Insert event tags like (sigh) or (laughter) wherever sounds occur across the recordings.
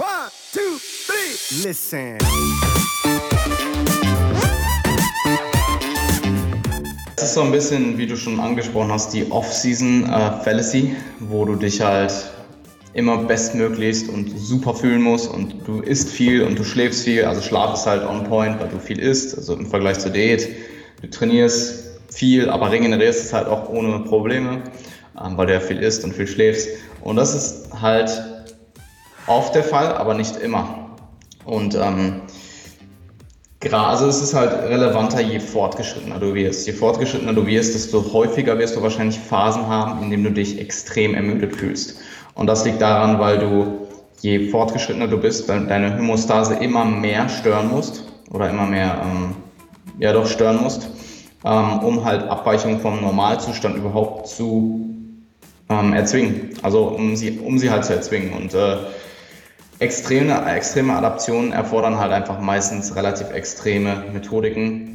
One, two, three. Listen. Das ist so ein bisschen, wie du schon angesprochen hast, die Off-Season äh, wo du dich halt immer bestmöglichst und super fühlen musst und du isst viel und du schläfst viel. Also Schlaf ist halt on point, weil du viel isst, also im Vergleich zur Diät. Du trainierst viel, aber regenerierst es halt auch ohne Probleme, ähm, weil du ja viel isst und viel schläfst. Und das ist halt oft der Fall, aber nicht immer. Und ähm, es ist halt relevanter, je fortgeschrittener du wirst. Je fortgeschrittener du wirst, desto häufiger wirst du wahrscheinlich Phasen haben, in denen du dich extrem ermüdet fühlst. Und das liegt daran, weil du, je fortgeschrittener du bist, deine Homostase immer mehr stören musst oder immer mehr, ähm, ja doch stören musst, ähm, um halt Abweichungen vom Normalzustand überhaupt zu ähm, erzwingen. Also um sie, um sie halt zu erzwingen. Und äh, extreme, extreme Adaptionen erfordern halt einfach meistens relativ extreme Methodiken.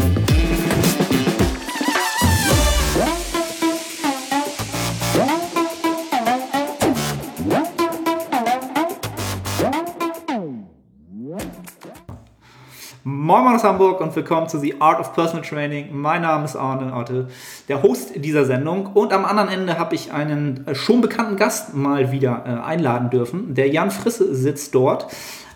Moin Moin aus Hamburg und willkommen zu The Art of Personal Training. Mein Name ist Arne Otte, der Host dieser Sendung. Und am anderen Ende habe ich einen äh, schon bekannten Gast mal wieder äh, einladen dürfen. Der Jan Frisse sitzt dort.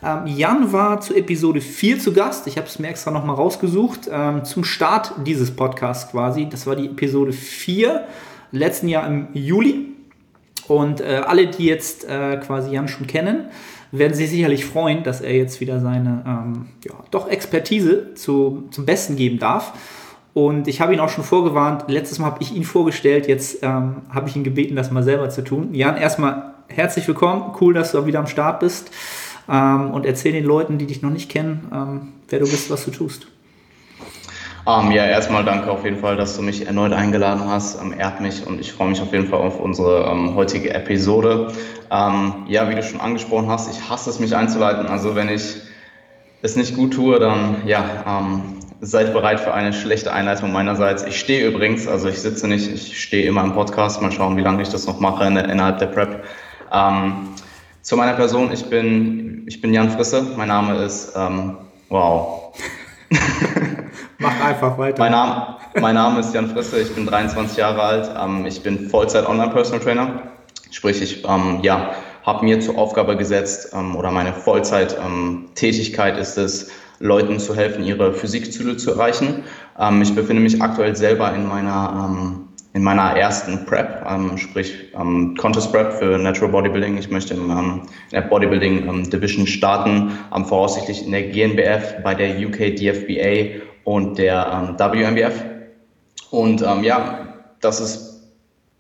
Ähm, Jan war zu Episode 4 zu Gast. Ich habe es mir extra nochmal rausgesucht. Ähm, zum Start dieses Podcasts quasi. Das war die Episode 4, letzten Jahr im Juli. Und äh, alle, die jetzt äh, quasi Jan schon kennen, werden sich sicherlich freuen, dass er jetzt wieder seine ähm, ja, doch Expertise zu, zum Besten geben darf. Und ich habe ihn auch schon vorgewarnt. Letztes Mal habe ich ihn vorgestellt, jetzt ähm, habe ich ihn gebeten, das mal selber zu tun. Jan, erstmal herzlich willkommen. Cool, dass du wieder am Start bist. Ähm, und erzähl den Leuten, die dich noch nicht kennen, ähm, wer du bist, was du tust. Um, ähm, ja, erstmal danke auf jeden Fall, dass du mich erneut eingeladen hast. Um, ehrt mich und ich freue mich auf jeden Fall auf unsere um, heutige Episode. ja, wie du schon angesprochen hast, ich hasse es, mich einzuleiten. Also wenn ich es nicht gut tue, dann ja, seid bereit für eine schlechte Einleitung meinerseits. Ich stehe übrigens, also ich sitze nicht, ich stehe immer im Podcast. Mal schauen, wie lange ich das noch mache in, innerhalb der Prep. zu meiner Person, ich bin, ich bin Jan Frisse. Mein Name ist, wow. (laughs) Mach einfach weiter. Mein Name, mein Name ist Jan Frisse, ich bin 23 Jahre alt. Ähm, ich bin Vollzeit-Online-Personal-Trainer. Sprich, ich ähm, ja, habe mir zur Aufgabe gesetzt ähm, oder meine Vollzeit-Tätigkeit ist es, Leuten zu helfen, ihre Physikziele zu erreichen. Ähm, ich befinde mich aktuell selber in meiner ähm, in meiner ersten Prep, ähm, sprich ähm, Contest Prep für Natural Bodybuilding. Ich möchte im, ähm, in der Bodybuilding ähm, Division starten, ähm, voraussichtlich in der GNBF bei der UK DFBA und der ähm, WMBF. Und ähm, ja, das ist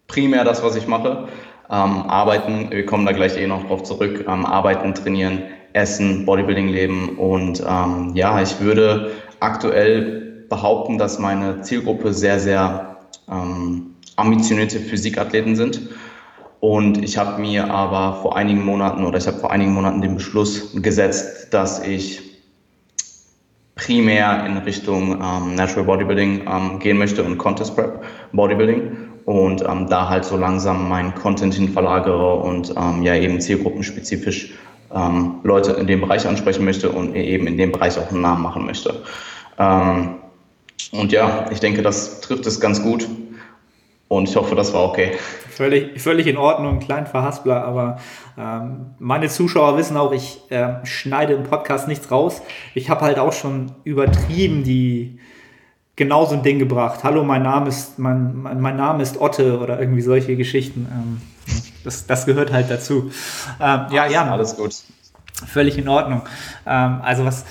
primär das, was ich mache. Ähm, arbeiten, wir kommen da gleich eh noch drauf zurück, ähm, arbeiten, trainieren, essen, Bodybuilding leben. Und ähm, ja, ich würde aktuell behaupten, dass meine Zielgruppe sehr, sehr ähm, ambitionierte Physikathleten sind. Und ich habe mir aber vor einigen Monaten oder ich habe vor einigen Monaten den Beschluss gesetzt, dass ich primär in Richtung ähm, Natural Bodybuilding ähm, gehen möchte und Contest Prep Bodybuilding und ähm, da halt so langsam meinen Content hin verlagere und ähm, ja eben zielgruppenspezifisch ähm, Leute in dem Bereich ansprechen möchte und eben in dem Bereich auch einen Namen machen möchte. Ähm, und ja, ich denke, das trifft es ganz gut. Und ich hoffe, das war okay. Völlig, völlig in Ordnung, klein Verhaspler, aber ähm, meine Zuschauer wissen auch, ich äh, schneide im Podcast nichts raus. Ich habe halt auch schon übertrieben die genau so ein Ding gebracht. Hallo, mein Name ist, mein, mein, mein Name ist Otte oder irgendwie solche Geschichten. Ähm, das, das gehört halt dazu. Ähm, ja, ja. Alles gut. Völlig in Ordnung. Ähm, also was,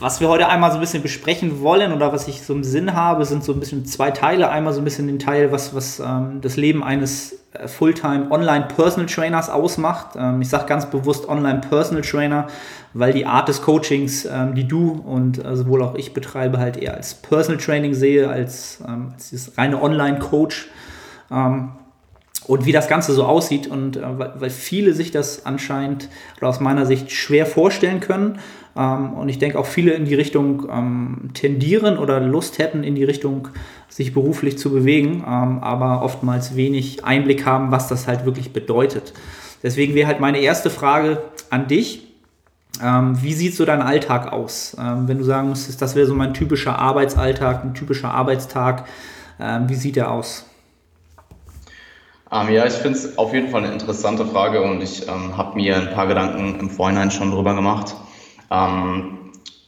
was wir heute einmal so ein bisschen besprechen wollen oder was ich so im Sinn habe, sind so ein bisschen zwei Teile. Einmal so ein bisschen den Teil, was, was ähm, das Leben eines äh, Fulltime Online Personal Trainers ausmacht. Ähm, ich sage ganz bewusst Online Personal Trainer, weil die Art des Coachings, ähm, die du und äh, sowohl auch ich betreibe, halt eher als Personal Training sehe, als, ähm, als dieses reine Online Coach. Ähm, und wie das Ganze so aussieht und äh, weil viele sich das anscheinend oder aus meiner Sicht schwer vorstellen können ähm, und ich denke auch viele in die Richtung ähm, tendieren oder Lust hätten, in die Richtung sich beruflich zu bewegen, ähm, aber oftmals wenig Einblick haben, was das halt wirklich bedeutet. Deswegen wäre halt meine erste Frage an dich. Ähm, wie sieht so dein Alltag aus? Ähm, wenn du sagen müsstest, das wäre so mein typischer Arbeitsalltag, ein typischer Arbeitstag, wie sieht der aus? Ja, ich finde es auf jeden Fall eine interessante Frage und ich ähm, habe mir ein paar Gedanken im Vorhinein schon drüber gemacht. Ähm,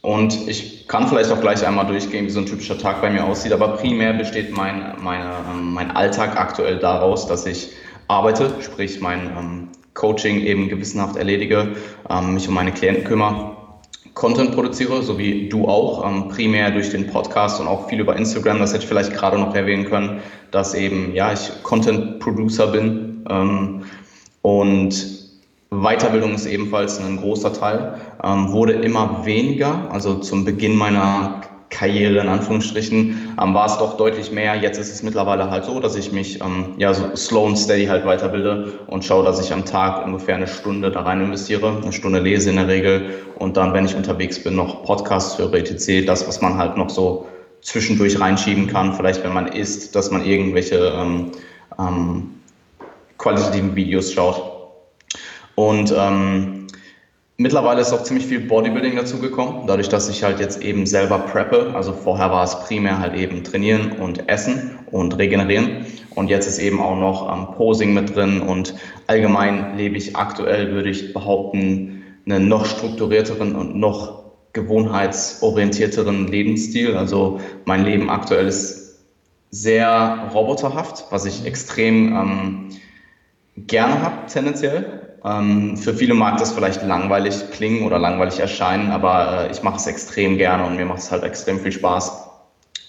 und ich kann vielleicht auch gleich einmal durchgehen, wie so ein typischer Tag bei mir aussieht, aber primär besteht mein, meine, ähm, mein Alltag aktuell daraus, dass ich arbeite, sprich mein ähm, Coaching eben gewissenhaft erledige, mich um meine Klienten kümmere Content produziere, so wie du auch, ähm, primär durch den Podcast und auch viel über Instagram. Das hätte ich vielleicht gerade noch erwähnen können, dass eben, ja, ich Content Producer bin ähm, und Weiterbildung ist ebenfalls ein großer Teil, ähm, wurde immer weniger. Also zum Beginn meiner Karriere in Anführungsstrichen, ähm, war es doch deutlich mehr. Jetzt ist es mittlerweile halt so, dass ich mich ähm, ja so slow and steady halt weiterbilde und schaue, dass ich am Tag ungefähr eine Stunde da rein investiere, eine Stunde lese in der Regel und dann, wenn ich unterwegs bin, noch Podcasts höre, etc. Das, was man halt noch so zwischendurch reinschieben kann, vielleicht wenn man isst, dass man irgendwelche ähm, ähm, qualitativen Videos schaut. Und ähm, Mittlerweile ist auch ziemlich viel Bodybuilding dazugekommen, dadurch, dass ich halt jetzt eben selber preppe. Also vorher war es primär halt eben trainieren und essen und regenerieren. Und jetzt ist eben auch noch ähm, Posing mit drin und allgemein lebe ich aktuell, würde ich behaupten, einen noch strukturierteren und noch gewohnheitsorientierteren Lebensstil. Also mein Leben aktuell ist sehr roboterhaft, was ich extrem ähm, gerne habe tendenziell. Ähm, für viele mag das vielleicht langweilig klingen oder langweilig erscheinen, aber äh, ich mache es extrem gerne und mir macht es halt extrem viel Spaß.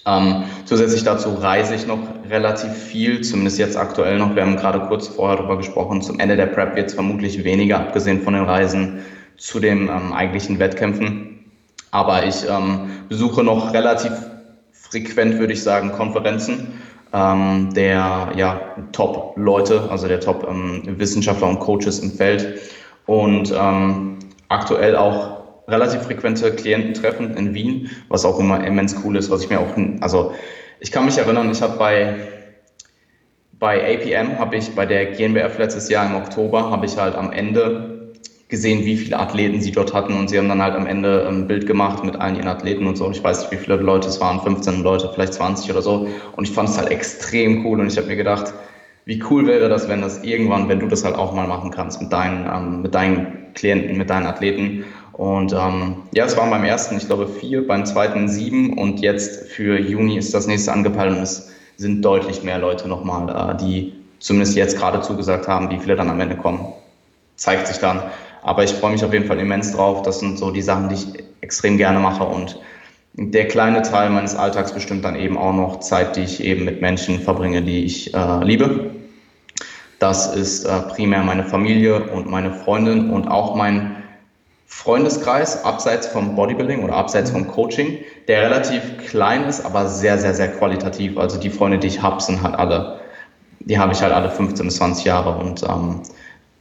Ähm, zusätzlich dazu reise ich noch relativ viel, zumindest jetzt aktuell noch. Wir haben gerade kurz vorher darüber gesprochen. Zum Ende der Prep wird es vermutlich weniger, abgesehen von den Reisen zu den ähm, eigentlichen Wettkämpfen. Aber ich ähm, besuche noch relativ frequent, würde ich sagen, Konferenzen ähm, der ja, Top-Leute, also der Top-Wissenschaftler ähm, und Coaches im Feld. Und ähm, aktuell auch relativ frequente Kliententreffen in Wien, was auch immer immens cool ist, was ich mir auch, also ich kann mich erinnern, ich habe bei bei APM habe ich bei der GNBF letztes Jahr im Oktober habe ich halt am Ende gesehen, wie viele Athleten sie dort hatten und sie haben dann halt am Ende ein Bild gemacht mit allen ihren Athleten und so. Ich weiß nicht, wie viele Leute es waren, 15 Leute, vielleicht 20 oder so. Und ich fand es halt extrem cool und ich habe mir gedacht, wie cool wäre das, wenn das irgendwann, wenn du das halt auch mal machen kannst mit deinen, ähm, mit deinen Klienten, mit deinen Athleten. Und ähm, ja, es waren beim ersten, ich glaube, vier, beim zweiten sieben und jetzt für Juni ist das nächste angepeilt und es sind deutlich mehr Leute nochmal, äh, die zumindest jetzt gerade zugesagt haben, wie viele dann am Ende kommen. Zeigt sich dann. Aber ich freue mich auf jeden Fall immens drauf. Das sind so die Sachen, die ich extrem gerne mache. Und der kleine Teil meines Alltags bestimmt dann eben auch noch Zeit, die ich eben mit Menschen verbringe, die ich äh, liebe. Das ist äh, primär meine Familie und meine Freundin und auch mein Freundeskreis abseits vom Bodybuilding oder abseits vom Coaching, der relativ klein ist, aber sehr, sehr, sehr qualitativ. Also die Freunde, die ich habe, sind halt alle, die habe ich halt alle 15 bis 20 Jahre und ähm,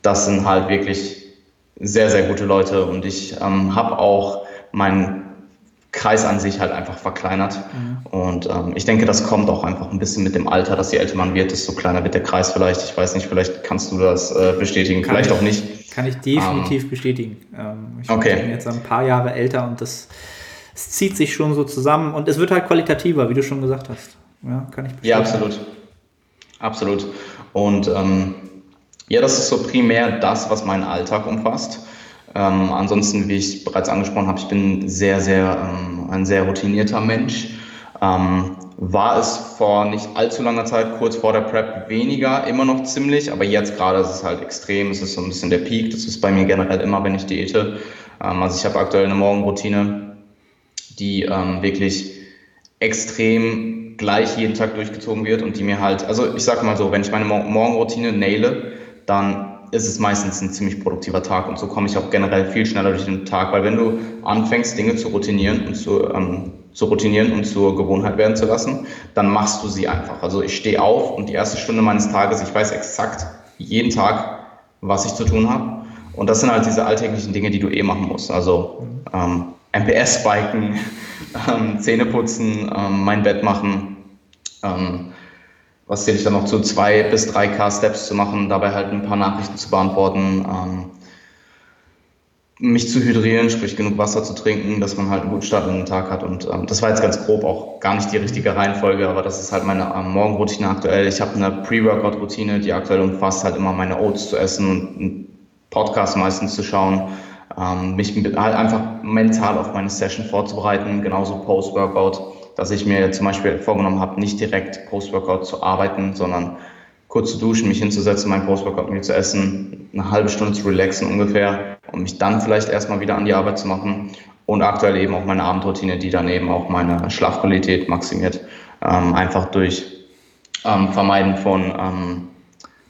das sind halt wirklich sehr, sehr gute Leute und ich ähm, habe auch meinen Kreis an sich halt einfach verkleinert. Mhm. Und ähm, ich denke, das kommt auch einfach ein bisschen mit dem Alter, dass je älter man wird, desto kleiner wird der Kreis vielleicht. Ich weiß nicht, vielleicht kannst du das äh, bestätigen, kann vielleicht ich, auch nicht. Kann ich definitiv ähm, bestätigen. Ähm, ich okay. bin jetzt ein paar Jahre älter und das es zieht sich schon so zusammen und es wird halt qualitativer, wie du schon gesagt hast. Ja, kann ich bestätigen. Ja, absolut. Absolut. Und ähm, ja, das ist so primär das, was meinen Alltag umfasst. Ähm, ansonsten, wie ich bereits angesprochen habe, ich bin sehr, sehr ähm, ein sehr routinierter Mensch. Ähm, war es vor nicht allzu langer Zeit, kurz vor der Prep, weniger, immer noch ziemlich, aber jetzt gerade ist es halt extrem, es ist so ein bisschen der Peak, das ist bei mir generell immer, wenn ich diete. Ähm, also ich habe aktuell eine Morgenroutine, die ähm, wirklich extrem gleich jeden Tag durchgezogen wird und die mir halt, also ich sage mal so, wenn ich meine Morgenroutine naile, dann ist es meistens ein ziemlich produktiver Tag und so komme ich auch generell viel schneller durch den Tag, weil wenn du anfängst, Dinge zu routinieren und zu, ähm, zu routinieren und zur Gewohnheit werden zu lassen, dann machst du sie einfach. Also ich stehe auf und die erste Stunde meines Tages, ich weiß exakt jeden Tag, was ich zu tun habe. Und das sind halt diese alltäglichen Dinge, die du eh machen musst. Also ähm, MPS-Biken, (laughs) ähm, Zähne putzen, ähm, mein Bett machen, ähm, was zähle ich dann noch zu, zwei bis drei K Steps zu machen, dabei halt ein paar Nachrichten zu beantworten. Ähm, mich zu hydrieren, sprich genug Wasser zu trinken, dass man halt einen guten Start in den Tag hat. Und ähm, das war jetzt ganz grob auch gar nicht die richtige Reihenfolge, aber das ist halt meine ähm, Morgenroutine aktuell. Ich habe eine Pre-Workout-Routine, die aktuell umfasst halt immer meine Oats zu essen und einen Podcast meistens zu schauen, ähm, mich halt einfach mental auf meine Session vorzubereiten, genauso Post-Workout, dass ich mir zum Beispiel vorgenommen habe, nicht direkt Post-Workout zu arbeiten, sondern kurz zu duschen, mich hinzusetzen, mein Post-Workout mir zu essen, eine halbe Stunde zu relaxen ungefähr und mich dann vielleicht erstmal wieder an die Arbeit zu machen. Und aktuell eben auch meine Abendroutine, die dann eben auch meine Schlafqualität maximiert. Ähm, einfach durch ähm, Vermeiden von ähm,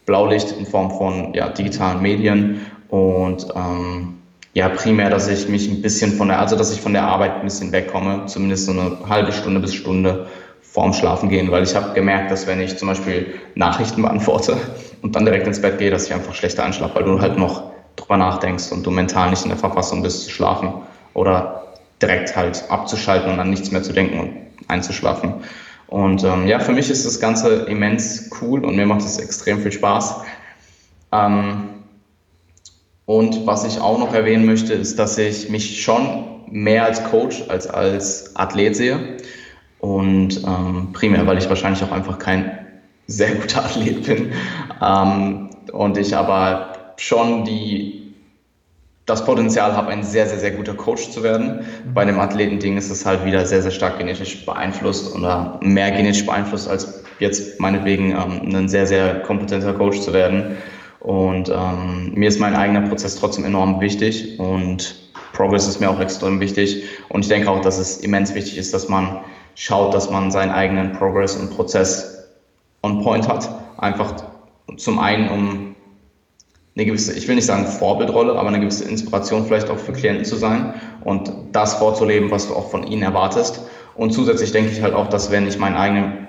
Blaulicht in Form von ja, digitalen Medien und ähm, ja, primär, dass ich mich ein bisschen von der, also dass ich von der Arbeit ein bisschen wegkomme, zumindest so eine halbe Stunde bis Stunde vorm Schlafen gehen, weil ich habe gemerkt, dass wenn ich zum Beispiel Nachrichten beantworte (laughs) und dann direkt ins Bett gehe, dass ich einfach schlechter einschlafe, weil du halt noch drüber nachdenkst und du mental nicht in der Verfassung bist zu schlafen oder direkt halt abzuschalten und an nichts mehr zu denken und einzuschlafen. Und ähm, ja, für mich ist das Ganze immens cool und mir macht es extrem viel Spaß. Ähm, und was ich auch noch erwähnen möchte, ist, dass ich mich schon mehr als Coach als als Athlet sehe. Und ähm, primär, weil ich wahrscheinlich auch einfach kein sehr guter Athlet bin. Ähm, und ich aber schon die, das Potenzial habe, ein sehr, sehr, sehr guter Coach zu werden. Bei dem Athletending ist es halt wieder sehr, sehr stark genetisch beeinflusst oder mehr genetisch beeinflusst, als jetzt meinetwegen ähm, ein sehr, sehr kompetenter Coach zu werden. Und ähm, mir ist mein eigener Prozess trotzdem enorm wichtig und Progress ist mir auch extrem wichtig. Und ich denke auch, dass es immens wichtig ist, dass man schaut, dass man seinen eigenen Progress und Prozess on point hat. Einfach zum einen, um eine gewisse, ich will nicht sagen Vorbildrolle, aber eine gewisse Inspiration vielleicht auch für Klienten zu sein und das vorzuleben, was du auch von ihnen erwartest. Und zusätzlich denke ich halt auch, dass wenn ich meinen eigenen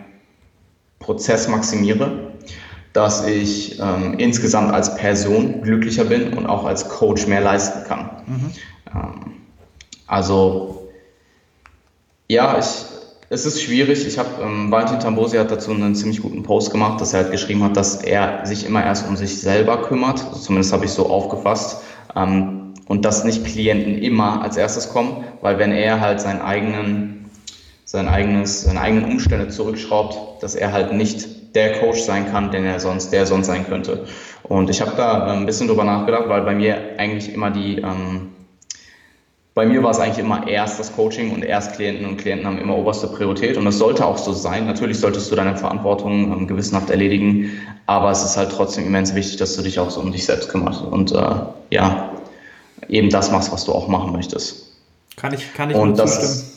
Prozess maximiere, dass ich ähm, insgesamt als Person glücklicher bin und auch als Coach mehr leisten kann. Mhm. Ähm, also ja, ich, es ist schwierig. Ich habe, ähm, Valentin Tambosi hat dazu einen ziemlich guten Post gemacht, dass er halt geschrieben hat, dass er sich immer erst um sich selber kümmert. Also zumindest habe ich so aufgefasst. Ähm, und dass nicht Klienten immer als erstes kommen, weil wenn er halt seinen eigenen, sein eigenes, seine eigenen Umstände zurückschraubt, dass er halt nicht der Coach sein kann, den er sonst, der sonst sein könnte. Und ich habe da ein bisschen drüber nachgedacht, weil bei mir eigentlich immer die, ähm, bei mir war es eigentlich immer erst das Coaching und erst Klienten und Klienten haben immer oberste Priorität und das sollte auch so sein. Natürlich solltest du deine Verantwortung ähm, gewissenhaft erledigen, aber es ist halt trotzdem immens wichtig, dass du dich auch so um dich selbst kümmerst und äh, ja, eben das machst, was du auch machen möchtest. Kann ich, kann ich und nur zustimmen.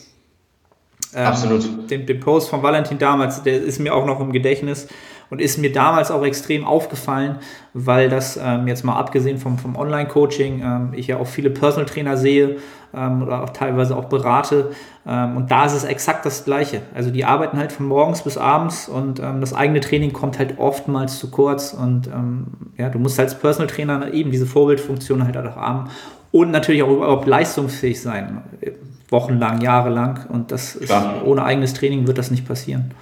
Ähm, absolut. Den, den Post von Valentin damals, der ist mir auch noch im Gedächtnis und ist mir damals auch extrem aufgefallen, weil das ähm, jetzt mal abgesehen vom, vom Online-Coaching, ähm, ich ja auch viele Personal Trainer sehe ähm, oder auch teilweise auch berate ähm, und da ist es exakt das Gleiche. Also die arbeiten halt von morgens bis abends und ähm, das eigene Training kommt halt oftmals zu kurz und ähm, ja, du musst als Personal Trainer eben diese Vorbildfunktion halt auch haben und natürlich auch überhaupt leistungsfähig sein, wochenlang, jahrelang und das ist, ohne eigenes Training wird das nicht passieren.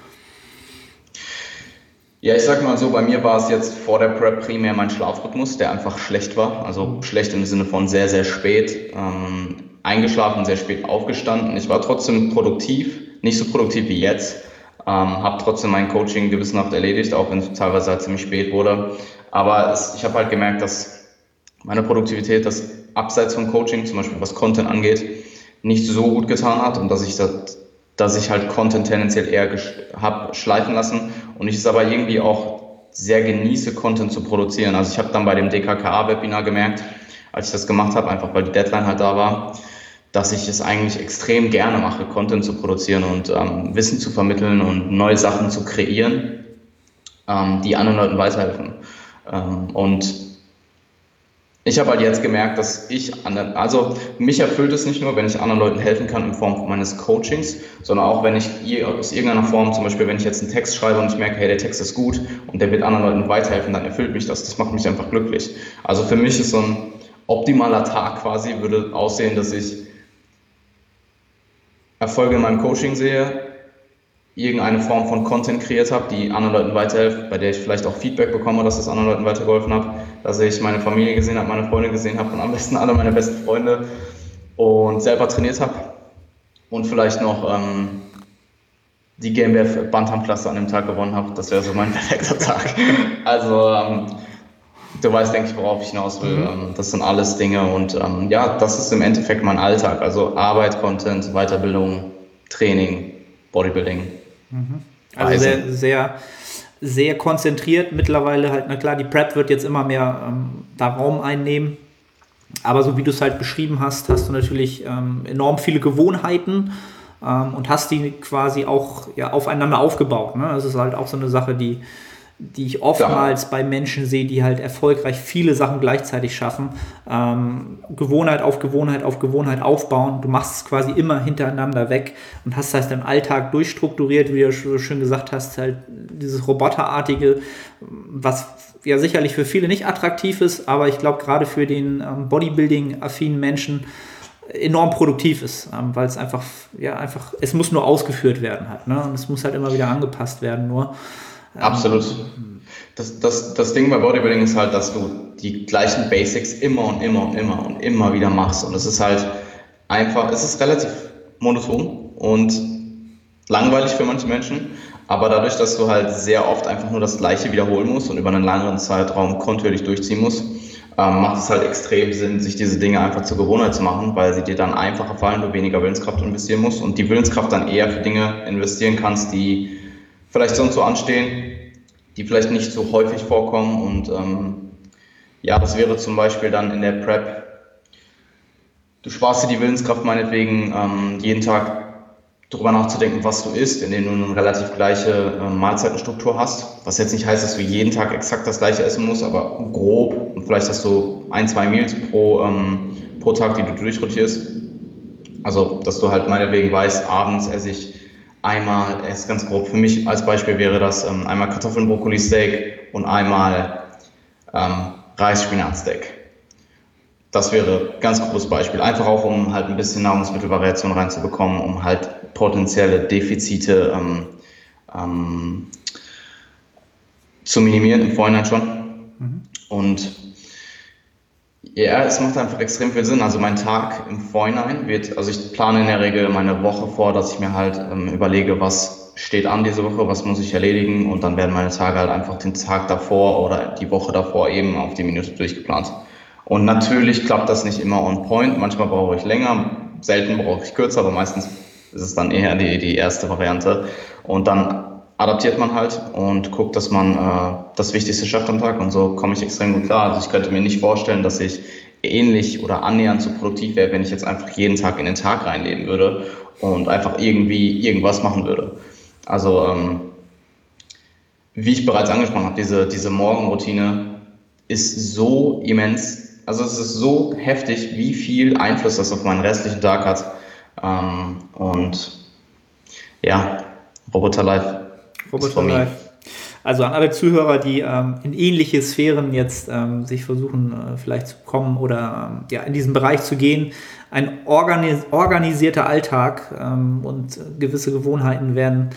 Ja, ich sag mal so, bei mir war es jetzt vor der Prep primär mein Schlafrhythmus, der einfach schlecht war. Also schlecht im Sinne von sehr, sehr spät ähm, eingeschlafen, sehr spät aufgestanden. Ich war trotzdem produktiv, nicht so produktiv wie jetzt. Ähm, habe trotzdem mein Coaching gewissenhaft erledigt, auch wenn es teilweise halt ziemlich spät wurde. Aber es, ich habe halt gemerkt, dass meine Produktivität, das abseits vom Coaching, zum Beispiel was Content angeht, nicht so gut getan hat und dass ich das dass ich halt Content tendenziell eher habe schleifen lassen und ich es aber irgendwie auch sehr genieße, Content zu produzieren. Also ich habe dann bei dem DKKA-Webinar gemerkt, als ich das gemacht habe, einfach weil die Deadline halt da war, dass ich es eigentlich extrem gerne mache, Content zu produzieren und ähm, Wissen zu vermitteln und neue Sachen zu kreieren, ähm, die anderen Leuten weiterhelfen. Ähm, und ich habe halt jetzt gemerkt, dass ich, also mich erfüllt es nicht nur, wenn ich anderen Leuten helfen kann in Form meines Coachings, sondern auch wenn ich aus irgendeiner Form, zum Beispiel wenn ich jetzt einen Text schreibe und ich merke, hey, der Text ist gut und der wird anderen Leuten weiterhelfen, dann erfüllt mich das. Das macht mich einfach glücklich. Also für mich ist so ein optimaler Tag quasi, würde aussehen, dass ich Erfolge in meinem Coaching sehe, irgendeine Form von Content kreiert habe, die anderen Leuten weiterhilft, bei der ich vielleicht auch Feedback bekomme, dass es anderen Leuten weitergeholfen hat, dass ich meine Familie gesehen habe, meine Freunde gesehen habe und am besten alle meine besten Freunde und selber trainiert habe und vielleicht noch ähm, die GmbF Bantamklasse an dem Tag gewonnen habe. Das wäre so mein (laughs) perfekter Tag. Also ähm, du weißt, denke ich, worauf ich hinaus will. Mhm. Ähm, das sind alles Dinge und ähm, ja, das ist im Endeffekt mein Alltag. Also Arbeit, Content, Weiterbildung, Training, Bodybuilding. Mhm. Also sehr, sehr, sehr konzentriert mittlerweile halt, na klar, die Prep wird jetzt immer mehr ähm, da Raum einnehmen. Aber so wie du es halt beschrieben hast, hast du natürlich ähm, enorm viele Gewohnheiten ähm, und hast die quasi auch ja, aufeinander aufgebaut. Ne? Das ist halt auch so eine Sache, die, die ich oftmals ja. bei Menschen sehe, die halt erfolgreich viele Sachen gleichzeitig schaffen. Ähm, Gewohnheit auf Gewohnheit auf Gewohnheit aufbauen. Du machst es quasi immer hintereinander weg und hast halt deinen Alltag durchstrukturiert, wie du so schön gesagt hast, halt dieses Roboterartige, was ja sicherlich für viele nicht attraktiv ist, aber ich glaube gerade für den ähm, Bodybuilding-affinen Menschen enorm produktiv ist, ähm, weil es einfach, ja, einfach, es muss nur ausgeführt werden halt, ne? Und es muss halt immer wieder angepasst werden, nur. Absolut. Das, das, das Ding bei Bodybuilding ist halt, dass du die gleichen Basics immer und immer und immer und immer wieder machst. Und es ist halt einfach, es ist relativ monoton und langweilig für manche Menschen. Aber dadurch, dass du halt sehr oft einfach nur das Gleiche wiederholen musst und über einen längeren Zeitraum kontinuierlich durchziehen musst, ähm, macht es halt extrem Sinn, sich diese Dinge einfach zur Gewohnheit zu machen, weil sie dir dann einfacher fallen, du weniger Willenskraft investieren musst und die Willenskraft dann eher für Dinge investieren kannst, die vielleicht sonst so anstehen, die vielleicht nicht so häufig vorkommen. Und ähm, ja, das wäre zum Beispiel dann in der Prep, du sparst dir die Willenskraft meinetwegen ähm, jeden Tag darüber nachzudenken, was du isst, indem du eine relativ gleiche äh, Mahlzeitenstruktur hast. Was jetzt nicht heißt, dass du jeden Tag exakt das gleiche essen musst, aber grob und vielleicht hast du ein, zwei Meals pro, ähm, pro Tag, die du durchrotierst. Also, dass du halt meinetwegen weißt, abends esse ich einmal, ist ganz grob, für mich als Beispiel wäre das ähm, einmal Kartoffeln, Brokkoli, Steak und einmal ähm, Reis, Spinat, Steak. Das wäre ein ganz großes Beispiel. Einfach auch, um halt ein bisschen Nahrungsmittelvariation reinzubekommen, um halt potenzielle Defizite ähm, ähm, zu minimieren im Vorhinein schon. Mhm. Und ja, es macht einfach extrem viel Sinn. Also mein Tag im Vorhinein wird, also ich plane in der Regel meine Woche vor, dass ich mir halt ähm, überlege, was steht an diese Woche, was muss ich erledigen und dann werden meine Tage halt einfach den Tag davor oder die Woche davor eben auf die Minute durchgeplant. Und natürlich klappt das nicht immer on point. Manchmal brauche ich länger, selten brauche ich kürzer, aber meistens ist es dann eher die, die erste Variante. Und dann adaptiert man halt und guckt, dass man äh, das Wichtigste schafft am Tag und so komme ich extrem gut klar. Also ich könnte mir nicht vorstellen, dass ich ähnlich oder annähernd so produktiv wäre, wenn ich jetzt einfach jeden Tag in den Tag reinleben würde und einfach irgendwie irgendwas machen würde. Also ähm, wie ich bereits angesprochen habe, diese, diese Morgenroutine ist so immens, also es ist so heftig, wie viel Einfluss das auf meinen restlichen Tag hat. Ähm, und ja, Roboter Life Roboter Live. Also an alle Zuhörer, die ähm, in ähnliche Sphären jetzt ähm, sich versuchen, äh, vielleicht zu kommen oder ähm, ja, in diesen Bereich zu gehen. Ein organis organisierter Alltag ähm, und gewisse Gewohnheiten werden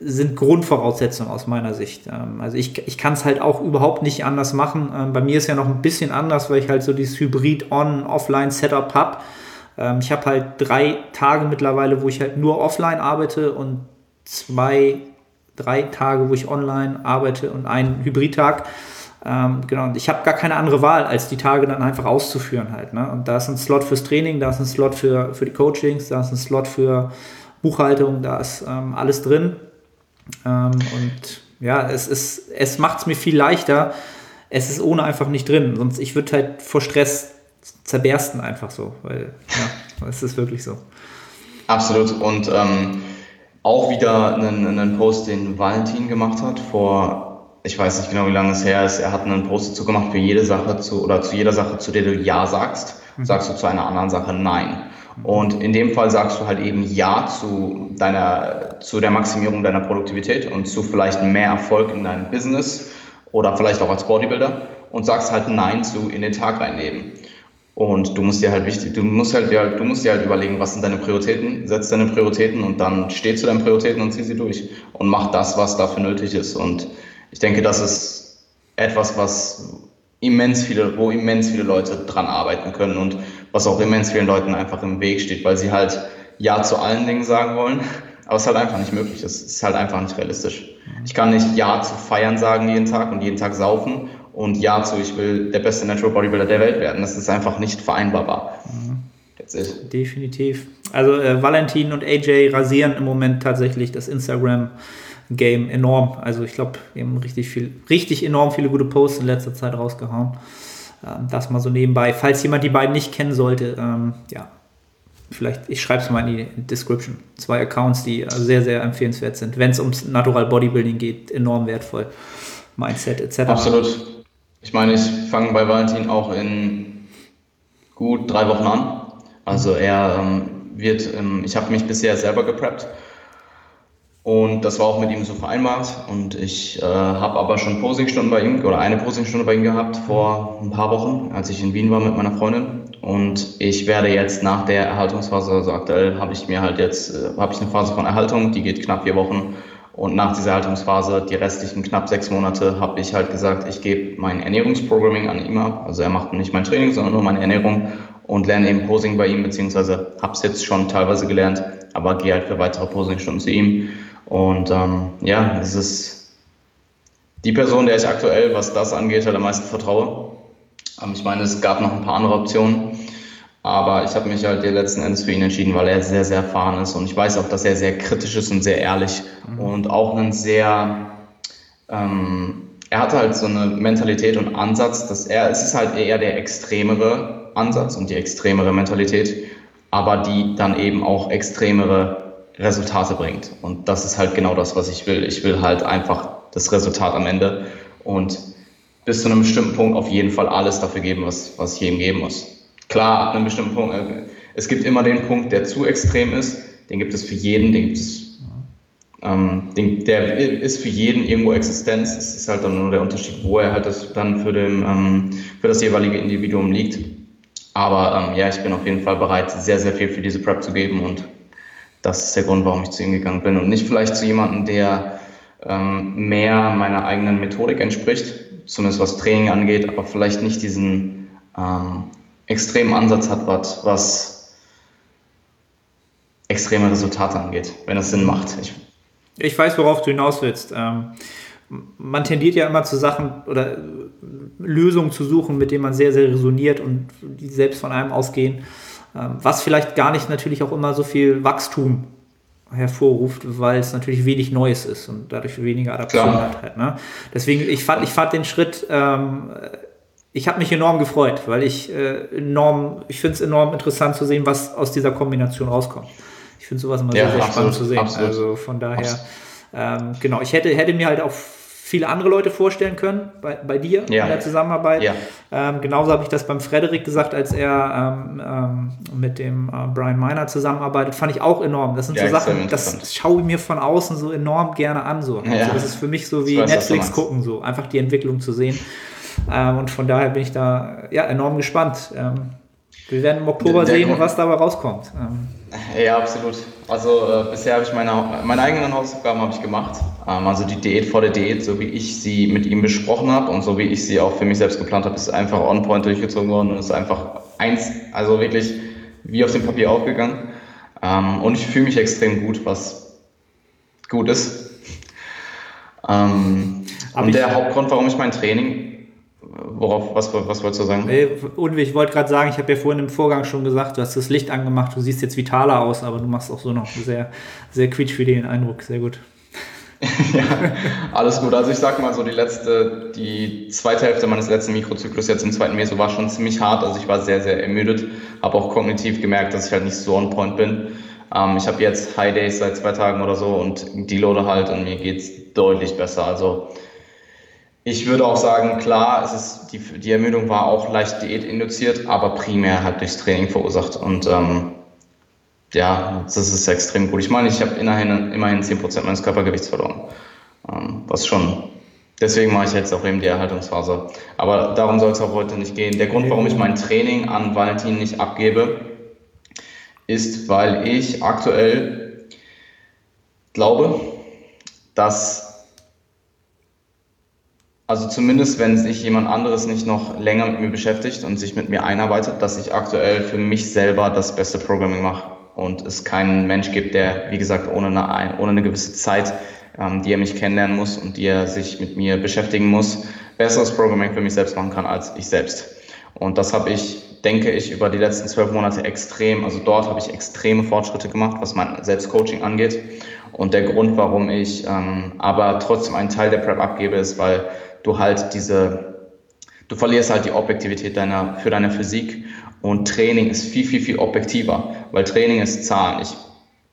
sind Grundvoraussetzungen aus meiner Sicht. Ähm, also ich, ich kann es halt auch überhaupt nicht anders machen. Ähm, bei mir ist ja noch ein bisschen anders, weil ich halt so dieses Hybrid-On-Offline-Setup habe. ich habe halt drei Tage mittlerweile, wo ich halt nur offline arbeite und zwei drei Tage, wo ich online arbeite und einen Hybridtag. Ähm, genau, und ich habe gar keine andere Wahl, als die Tage dann einfach auszuführen halt. Ne? Und da ist ein Slot fürs Training, da ist ein Slot für, für die Coachings, da ist ein Slot für Buchhaltung, da ist ähm, alles drin. Ähm, und ja, es, ist, es macht es mir viel leichter. Es ist ohne einfach nicht drin. Sonst ich würde halt vor Stress zerbersten einfach so, weil ja, es ist wirklich so. Absolut. Und ähm, auch wieder einen, einen Post, den Valentin gemacht hat, vor, ich weiß nicht genau, wie lange es her ist. Er hat einen Post dazu gemacht für jede Sache zu, oder zu jeder Sache, zu der du Ja sagst, mhm. sagst du zu einer anderen Sache Nein. Und in dem Fall sagst du halt eben Ja zu deiner, zu der Maximierung deiner Produktivität und zu vielleicht mehr Erfolg in deinem Business oder vielleicht auch als Bodybuilder und sagst halt Nein zu in den Tag reinleben. Und du musst dir halt wichtig, du musst halt, ja, du musst dir halt überlegen, was sind deine Prioritäten, setz deine Prioritäten und dann steh zu deinen Prioritäten und zieh sie durch und mach das, was dafür nötig ist. Und ich denke, das ist etwas, was immens viele, wo immens viele Leute dran arbeiten können und was auch immens vielen Leuten einfach im Weg steht, weil sie halt Ja zu allen Dingen sagen wollen, aber es ist halt einfach nicht möglich. Es ist halt einfach nicht realistisch. Ich kann nicht Ja zu feiern sagen jeden Tag und jeden Tag saufen und Ja zu, ich will der beste Natural Bodybuilder der Welt werden. Das ist einfach nicht vereinbarbar. Mhm. Definitiv. Also äh, Valentin und AJ rasieren im Moment tatsächlich das Instagram Game enorm. Also ich glaube, wir haben richtig viel, richtig enorm viele gute Posts in letzter Zeit rausgehauen. Ähm, das mal so nebenbei. Falls jemand die beiden nicht kennen sollte, ähm, ja, vielleicht, ich schreibe es mal in die Description. Zwei Accounts, die sehr, sehr empfehlenswert sind, wenn es ums Natural Bodybuilding geht, enorm wertvoll. Mindset etc. Absolut. Ich meine, ich fange bei Valentin auch in gut drei Wochen an. Also er ähm, wird, ähm, ich habe mich bisher selber gepreppt und das war auch mit ihm so vereinbart. Und ich äh, habe aber schon Posingstunden bei ihm oder eine Posingstunde bei ihm gehabt vor ein paar Wochen, als ich in Wien war mit meiner Freundin. Und ich werde jetzt nach der Erhaltungsphase, also aktuell habe ich mir halt jetzt, äh, habe ich eine Phase von Erhaltung, die geht knapp vier Wochen. Und nach dieser Erhaltungsphase, die restlichen knapp sechs Monate, habe ich halt gesagt, ich gebe mein Ernährungsprogramming an ihm ab. Also er macht nicht mein Training, sondern nur meine Ernährung und lerne eben Posing bei ihm, beziehungsweise habe es jetzt schon teilweise gelernt, aber gehe halt für weitere Posingstunden zu ihm und ähm, ja, es ist die Person, der ich aktuell, was das angeht, halt am meisten vertraue. Ähm, ich meine, es gab noch ein paar andere Optionen, aber ich habe mich halt letzten Endes für ihn entschieden, weil er sehr, sehr erfahren ist und ich weiß auch, dass er sehr kritisch ist und sehr ehrlich mhm. und auch einen sehr, ähm, er hat halt so eine Mentalität und Ansatz, dass er, es ist halt eher der extremere Ansatz und die extremere Mentalität, aber die dann eben auch extremere Resultate bringt. Und das ist halt genau das, was ich will. Ich will halt einfach das Resultat am Ende und bis zu einem bestimmten Punkt auf jeden Fall alles dafür geben, was, was ich jedem geben muss. Klar, ab einem bestimmten Punkt, äh, es gibt immer den Punkt, der zu extrem ist, den gibt es für jeden, den gibt es, ähm, den, der ist für jeden irgendwo Existenz. Es ist halt dann nur der Unterschied, wo er halt das dann für, den, ähm, für das jeweilige Individuum liegt. Aber ähm, ja, ich bin auf jeden Fall bereit, sehr, sehr viel für diese Prep zu geben und das ist der Grund, warum ich zu ihm gegangen bin und nicht vielleicht zu jemandem, der ähm, mehr meiner eigenen Methodik entspricht, zumindest was Training angeht, aber vielleicht nicht diesen ähm, extremen Ansatz hat, was, was extreme Resultate angeht, wenn es Sinn macht. Ich, ich weiß, worauf du hinaus willst. Ähm, man tendiert ja immer zu Sachen oder Lösungen zu suchen, mit denen man sehr, sehr resoniert und die selbst von einem ausgehen. Ähm, was vielleicht gar nicht natürlich auch immer so viel Wachstum hervorruft, weil es natürlich wenig Neues ist und dadurch weniger Adaption Klar. hat. Halt, ne? Deswegen, ich fand, ich fand den Schritt, ähm, ich habe mich enorm gefreut, weil ich äh, enorm, ich finde es enorm interessant zu sehen, was aus dieser Kombination rauskommt. Ich finde sowas immer ja, sehr, sehr absolut, spannend zu sehen. Absolut. Also von daher, ähm, genau, ich hätte, hätte mir halt auch viele andere Leute vorstellen können bei, bei dir ja. in der Zusammenarbeit. Ja. Ähm, genauso habe ich das beim Frederik gesagt, als er ähm, ähm, mit dem äh, Brian Miner zusammenarbeitet, fand ich auch enorm. Das sind ja, so Sachen, das schaue ich mir von außen so enorm gerne an. So. Also das ist für mich so wie Netflix gucken, so einfach die Entwicklung zu sehen. Ähm, und von daher bin ich da ja, enorm gespannt. Ähm, wir werden im Oktober der, der sehen, was dabei rauskommt. Ähm, ja, absolut. Also äh, bisher habe ich meine, meine eigenen Hausaufgaben habe ich gemacht. Ähm, also die Diät vor der Diät, so wie ich sie mit ihm besprochen habe und so wie ich sie auch für mich selbst geplant habe, ist einfach on point durchgezogen worden und ist einfach eins, also wirklich wie auf dem Papier aufgegangen. Ähm, und ich fühle mich extrem gut, was gut ist. Ähm, und der Hauptgrund, warum ich mein Training Worauf, was, was wolltest du sagen? Und ich wollte gerade sagen, ich habe ja vorhin im Vorgang schon gesagt, du hast das Licht angemacht, du siehst jetzt vitaler aus, aber du machst auch so noch sehr, sehr quietschfidelen Eindruck. Sehr gut. (laughs) ja, alles gut. Also ich sag mal so, die letzte, die zweite Hälfte meines letzten Mikrozyklus jetzt im zweiten Meso war schon ziemlich hart. Also ich war sehr, sehr ermüdet, habe auch kognitiv gemerkt, dass ich halt nicht so on point bin. Ähm, ich habe jetzt High Days seit zwei Tagen oder so und Deloade halt und mir geht es deutlich besser. Also ich würde auch sagen, klar, es ist, die, die Ermüdung war auch leicht diätinduziert, aber primär halt durchs Training verursacht. Und ähm, ja, das ist extrem gut. Ich meine, ich habe immerhin, immerhin 10% meines Körpergewichts verloren. Ähm, was schon Deswegen mache ich jetzt auch eben die Erhaltungsphase. Aber darum soll es auch heute nicht gehen. Der Grund, warum ich mein Training an Valentin nicht abgebe, ist, weil ich aktuell glaube, dass, also zumindest wenn sich jemand anderes nicht noch länger mit mir beschäftigt und sich mit mir einarbeitet, dass ich aktuell für mich selber das beste Programming mache und es keinen Mensch gibt, der, wie gesagt, ohne eine, ohne eine gewisse Zeit, ähm, die er mich kennenlernen muss und die er sich mit mir beschäftigen muss, besseres Programming für mich selbst machen kann als ich selbst. Und das habe ich, denke ich, über die letzten zwölf Monate extrem, also dort habe ich extreme Fortschritte gemacht, was mein Selbstcoaching angeht. Und der Grund, warum ich ähm, aber trotzdem einen Teil der Prep abgebe, ist, weil du halt diese, du verlierst halt die Objektivität deiner, für deine Physik und Training ist viel, viel, viel objektiver, weil Training ist Zahlen. Ich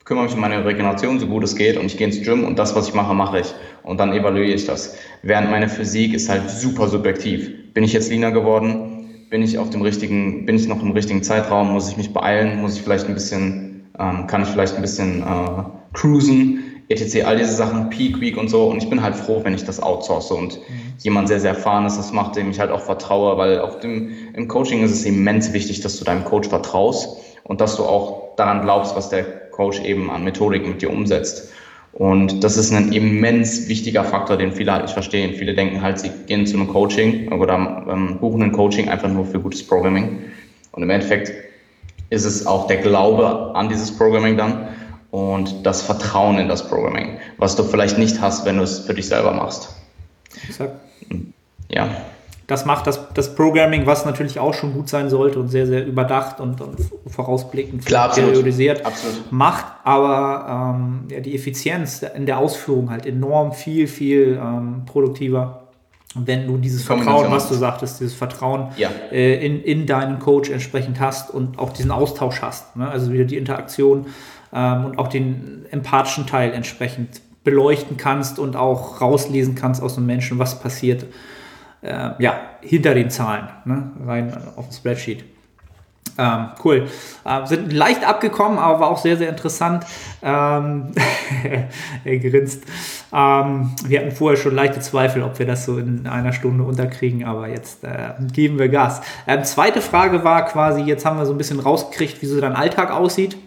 kümmere mich um meine Regeneration so gut es geht und ich gehe ins Gym und das, was ich mache, mache ich. Und dann evaluiere ich das. Während meine Physik ist halt super subjektiv. Bin ich jetzt leaner geworden? Bin ich auf dem richtigen, bin ich noch im richtigen Zeitraum? Muss ich mich beeilen? Muss ich vielleicht ein bisschen, ähm, kann ich vielleicht ein bisschen äh, cruisen? Etc. All diese Sachen, Peak Week und so. Und ich bin halt froh, wenn ich das outsource und mhm. jemand sehr, sehr erfahrenes das macht, dem ich halt auch vertraue, weil auf dem, im Coaching ist es immens wichtig, dass du deinem Coach vertraust und dass du auch daran glaubst, was der Coach eben an Methodik mit dir umsetzt. Und das ist ein immens wichtiger Faktor, den viele halt nicht verstehen. Viele denken halt, sie gehen zu einem Coaching oder ähm, buchen ein Coaching einfach nur für gutes Programming. Und im Endeffekt ist es auch der Glaube an dieses Programming dann und das Vertrauen in das Programming, was du vielleicht nicht hast, wenn du es für dich selber machst. Exakt. Ja das macht das, das Programming, was natürlich auch schon gut sein sollte und sehr, sehr überdacht und, und vorausblickend Klar, periodisiert absolut. macht, aber ähm, ja, die Effizienz in der Ausführung halt enorm viel, viel ähm, produktiver. Wenn du dieses Vertrauen, was du sagtest, dieses Vertrauen ja. äh, in, in deinen Coach entsprechend hast und auch diesen Austausch hast, ne? also wieder die Interaktion ähm, und auch den empathischen Teil entsprechend beleuchten kannst und auch rauslesen kannst aus dem Menschen, was passiert äh, ja, hinter den Zahlen, ne? rein auf dem Spreadsheet. Ähm, cool. Äh, sind leicht abgekommen, aber war auch sehr, sehr interessant. Ähm, (laughs) er grinst. Ähm, wir hatten vorher schon leichte Zweifel, ob wir das so in einer Stunde unterkriegen, aber jetzt äh, geben wir Gas. Ähm, zweite Frage war quasi, jetzt haben wir so ein bisschen rausgekriegt, wie so dein Alltag aussieht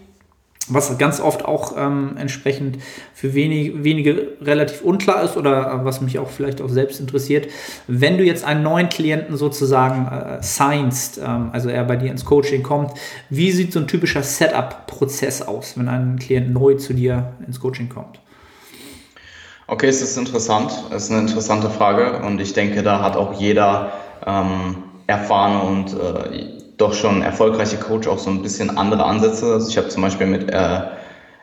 was ganz oft auch ähm, entsprechend für wenig, wenige relativ unklar ist oder äh, was mich auch vielleicht auch selbst interessiert. Wenn du jetzt einen neuen Klienten sozusagen äh, signst, ähm, also er bei dir ins Coaching kommt, wie sieht so ein typischer Setup-Prozess aus, wenn ein Klient neu zu dir ins Coaching kommt? Okay, es ist interessant. Es ist eine interessante Frage und ich denke, da hat auch jeder ähm, erfahrene und äh, doch schon erfolgreiche Coach auch so ein bisschen andere Ansätze. Also ich habe zum Beispiel mit, äh,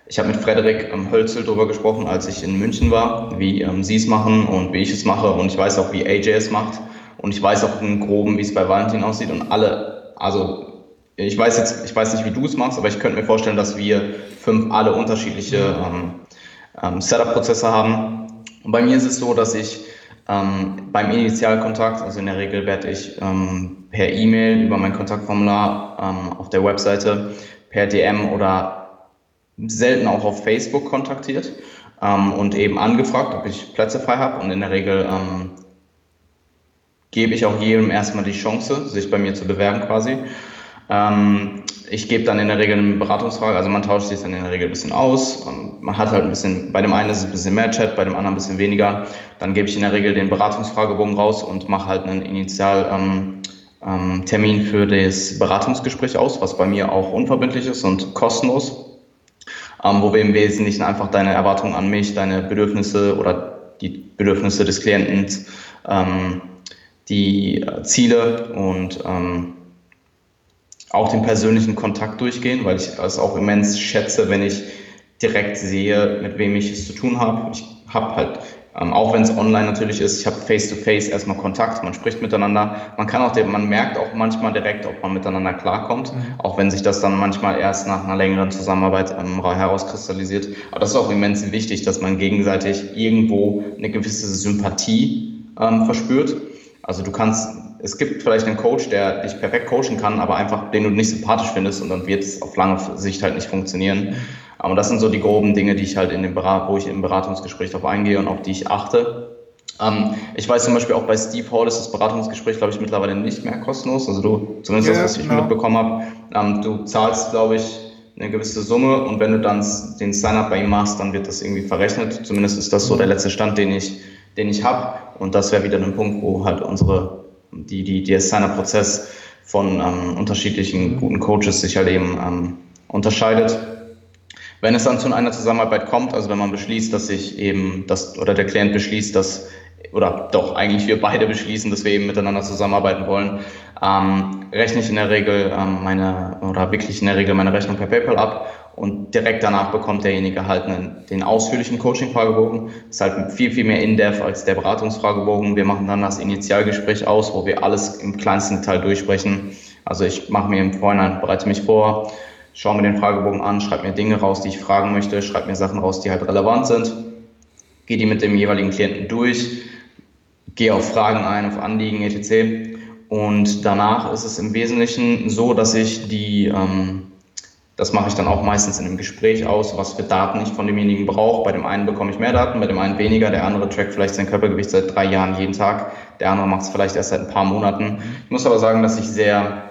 ich habe mit Frederik ähm, Hölzel darüber gesprochen, als ich in München war, wie ähm, sie es machen und wie ich es mache. Und ich weiß auch, wie AJ es macht. Und ich weiß auch im Groben, wie es bei Valentin aussieht. Und alle, also ich weiß jetzt, ich weiß nicht, wie du es machst, aber ich könnte mir vorstellen, dass wir fünf alle unterschiedliche ähm, ähm, Setup-Prozesse haben. Und bei mir ist es so, dass ich ähm, beim Initialkontakt, also in der Regel werde ich ähm, per E-Mail über mein Kontaktformular ähm, auf der Webseite, per DM oder selten auch auf Facebook kontaktiert ähm, und eben angefragt, ob ich Plätze frei habe. Und in der Regel ähm, gebe ich auch jedem erstmal die Chance, sich bei mir zu bewerben quasi. Ähm, ich gebe dann in der Regel eine Beratungsfrage, also man tauscht sich dann in der Regel ein bisschen aus. Man hat halt ein bisschen, bei dem einen ist es ein bisschen mehr Chat, bei dem anderen ein bisschen weniger. Dann gebe ich in der Regel den Beratungsfragebogen raus und mache halt einen Initialtermin ähm, ähm, für das Beratungsgespräch aus, was bei mir auch unverbindlich ist und kostenlos. Ähm, wo wir im Wesentlichen einfach deine Erwartungen an mich, deine Bedürfnisse oder die Bedürfnisse des Klienten, ähm, die äh, Ziele und ähm, auch den persönlichen Kontakt durchgehen, weil ich es auch immens schätze, wenn ich direkt sehe, mit wem ich es zu tun habe. Ich habe halt, ähm, auch wenn es online natürlich ist, ich habe face-to-face erstmal Kontakt, man spricht miteinander. Man kann auch, man merkt auch manchmal direkt, ob man miteinander klarkommt, mhm. auch wenn sich das dann manchmal erst nach einer längeren Zusammenarbeit ähm, herauskristallisiert. Aber das ist auch immens wichtig, dass man gegenseitig irgendwo eine gewisse Sympathie ähm, verspürt. Also du kannst es gibt vielleicht einen Coach, der dich perfekt coachen kann, aber einfach den du nicht sympathisch findest und dann wird es auf lange Sicht halt nicht funktionieren. Aber das sind so die groben Dinge, die ich halt in dem Berat, wo ich im Beratungsgespräch darauf eingehe und auf die ich achte. Ähm, ich weiß zum Beispiel auch bei Steve Hall ist das Beratungsgespräch, glaube ich, mittlerweile nicht mehr kostenlos. Also du, zumindest ja, das, was ich genau. mitbekommen habe, ähm, du zahlst, glaube ich, eine gewisse Summe und wenn du dann den Sign-up bei ihm machst, dann wird das irgendwie verrechnet. Zumindest ist das so der letzte Stand, den ich, den ich habe. Und das wäre wieder ein Punkt, wo halt unsere, die, die, der Sign-up-Prozess von ähm, unterschiedlichen guten Coaches sich halt eben ähm, unterscheidet. Wenn es dann zu einer Zusammenarbeit kommt, also wenn man beschließt, dass sich eben das oder der Klient beschließt, dass oder doch eigentlich wir beide beschließen, dass wir eben miteinander zusammenarbeiten wollen, ähm, rechne ich in der Regel ähm, meine oder wirklich in der Regel meine Rechnung per PayPal ab und direkt danach bekommt derjenige halt einen, den ausführlichen Coaching-Fragebogen. Ist halt viel, viel mehr in-depth als der Beratungsfragebogen. Wir machen dann das Initialgespräch aus, wo wir alles im kleinsten Detail durchsprechen. Also ich mache mir im Vorhinein, bereite mich vor, schaue mir den Fragebogen an, schreibe mir Dinge raus, die ich fragen möchte, schreibe mir Sachen raus, die halt relevant sind, gehe die mit dem jeweiligen Klienten durch, gehe auf Fragen ein, auf Anliegen, etc. Und danach ist es im Wesentlichen so, dass ich die, ähm, das mache ich dann auch meistens in einem Gespräch aus, was für Daten ich von demjenigen brauche. Bei dem einen bekomme ich mehr Daten, bei dem einen weniger. Der andere trackt vielleicht sein Körpergewicht seit drei Jahren jeden Tag. Der andere macht es vielleicht erst seit ein paar Monaten. Ich muss aber sagen, dass ich sehr,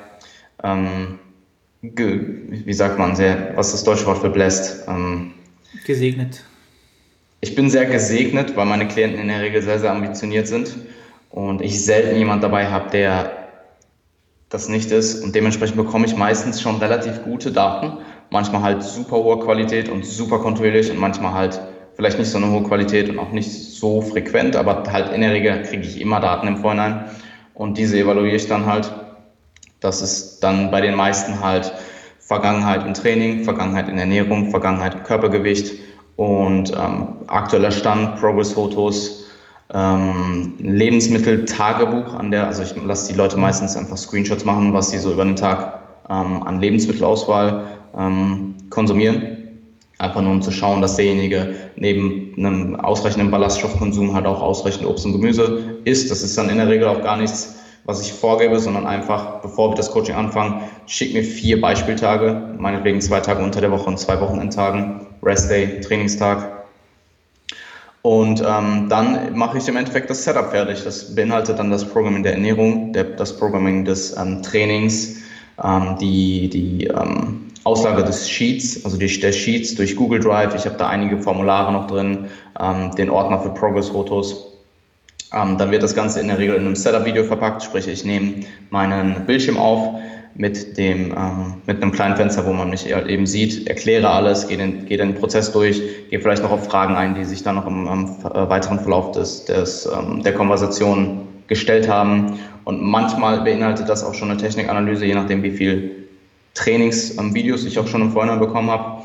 ähm, wie sagt man, sehr, was ist das deutsche Wort für bläst? Ähm, Gesegnet ich bin sehr gesegnet, weil meine Klienten in der Regel sehr, sehr ambitioniert sind und ich selten jemand dabei habe, der das nicht ist. Und dementsprechend bekomme ich meistens schon relativ gute Daten. Manchmal halt super hohe Qualität und super kontinuierlich und manchmal halt vielleicht nicht so eine hohe Qualität und auch nicht so frequent, aber halt in der Regel kriege ich immer Daten im Vorhinein und diese evaluiere ich dann halt. Das ist dann bei den meisten halt Vergangenheit im Training, Vergangenheit in Ernährung, Vergangenheit im Körpergewicht, und ähm, aktueller Stand, Progress-Fotos, ähm, Lebensmittel-Tagebuch an der, also ich lasse die Leute meistens einfach Screenshots machen, was sie so über den Tag ähm, an Lebensmittelauswahl ähm, konsumieren. Einfach nur um zu schauen, dass derjenige neben einem ausreichenden Ballaststoffkonsum halt auch ausreichend Obst und Gemüse isst. Das ist dann in der Regel auch gar nichts, was ich vorgebe, sondern einfach, bevor wir das Coaching anfangen, schick mir vier Beispieltage, meinetwegen zwei Tage unter der Woche und zwei Wochenendtagen Restday, Trainingstag. Und ähm, dann mache ich im Endeffekt das Setup fertig. Das beinhaltet dann das Programming der Ernährung, der, das Programming des ähm, Trainings, ähm, die, die ähm, Auslage des Sheets, also die, der Sheets durch Google Drive. Ich habe da einige Formulare noch drin, ähm, den Ordner für Progress-Fotos. Ähm, dann wird das Ganze in der Regel in einem Setup-Video verpackt, sprich ich nehme meinen Bildschirm auf, mit, dem, ähm, mit einem kleinen Fenster, wo man mich eben sieht, erkläre alles, gehe den, gehe den Prozess durch, gehe vielleicht noch auf Fragen ein, die sich dann noch im, im äh, weiteren Verlauf des, des, ähm, der Konversation gestellt haben. Und manchmal beinhaltet das auch schon eine Technikanalyse, je nachdem, wie viel Trainingsvideos ähm, ich auch schon im Vorhinein bekommen habe.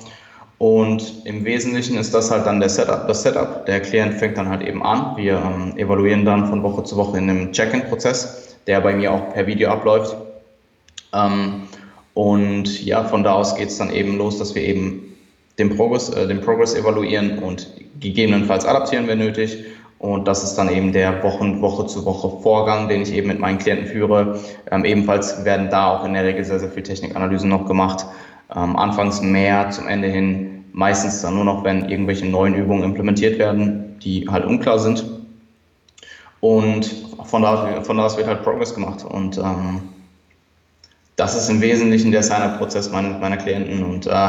Und im Wesentlichen ist das halt dann der Setup, das Setup. Der Klient fängt dann halt eben an. Wir ähm, evaluieren dann von Woche zu Woche in einem Check-in-Prozess, der bei mir auch per Video abläuft. Ähm, und ja, von da aus geht es dann eben los, dass wir eben den Progress, äh, den Progress evaluieren und gegebenenfalls adaptieren, wenn nötig. Und das ist dann eben der Wochen, Woche zu Woche Vorgang, den ich eben mit meinen Klienten führe. Ähm, ebenfalls werden da auch in der Regel sehr, sehr viel Technikanalysen noch gemacht. Ähm, anfangs mehr, zum Ende hin meistens dann nur noch, wenn irgendwelche neuen Übungen implementiert werden, die halt unklar sind. Und von da, von da aus wird halt Progress gemacht. Und ähm, das ist im Wesentlichen der Sign-up-Prozess meiner, meiner Klienten. Und äh,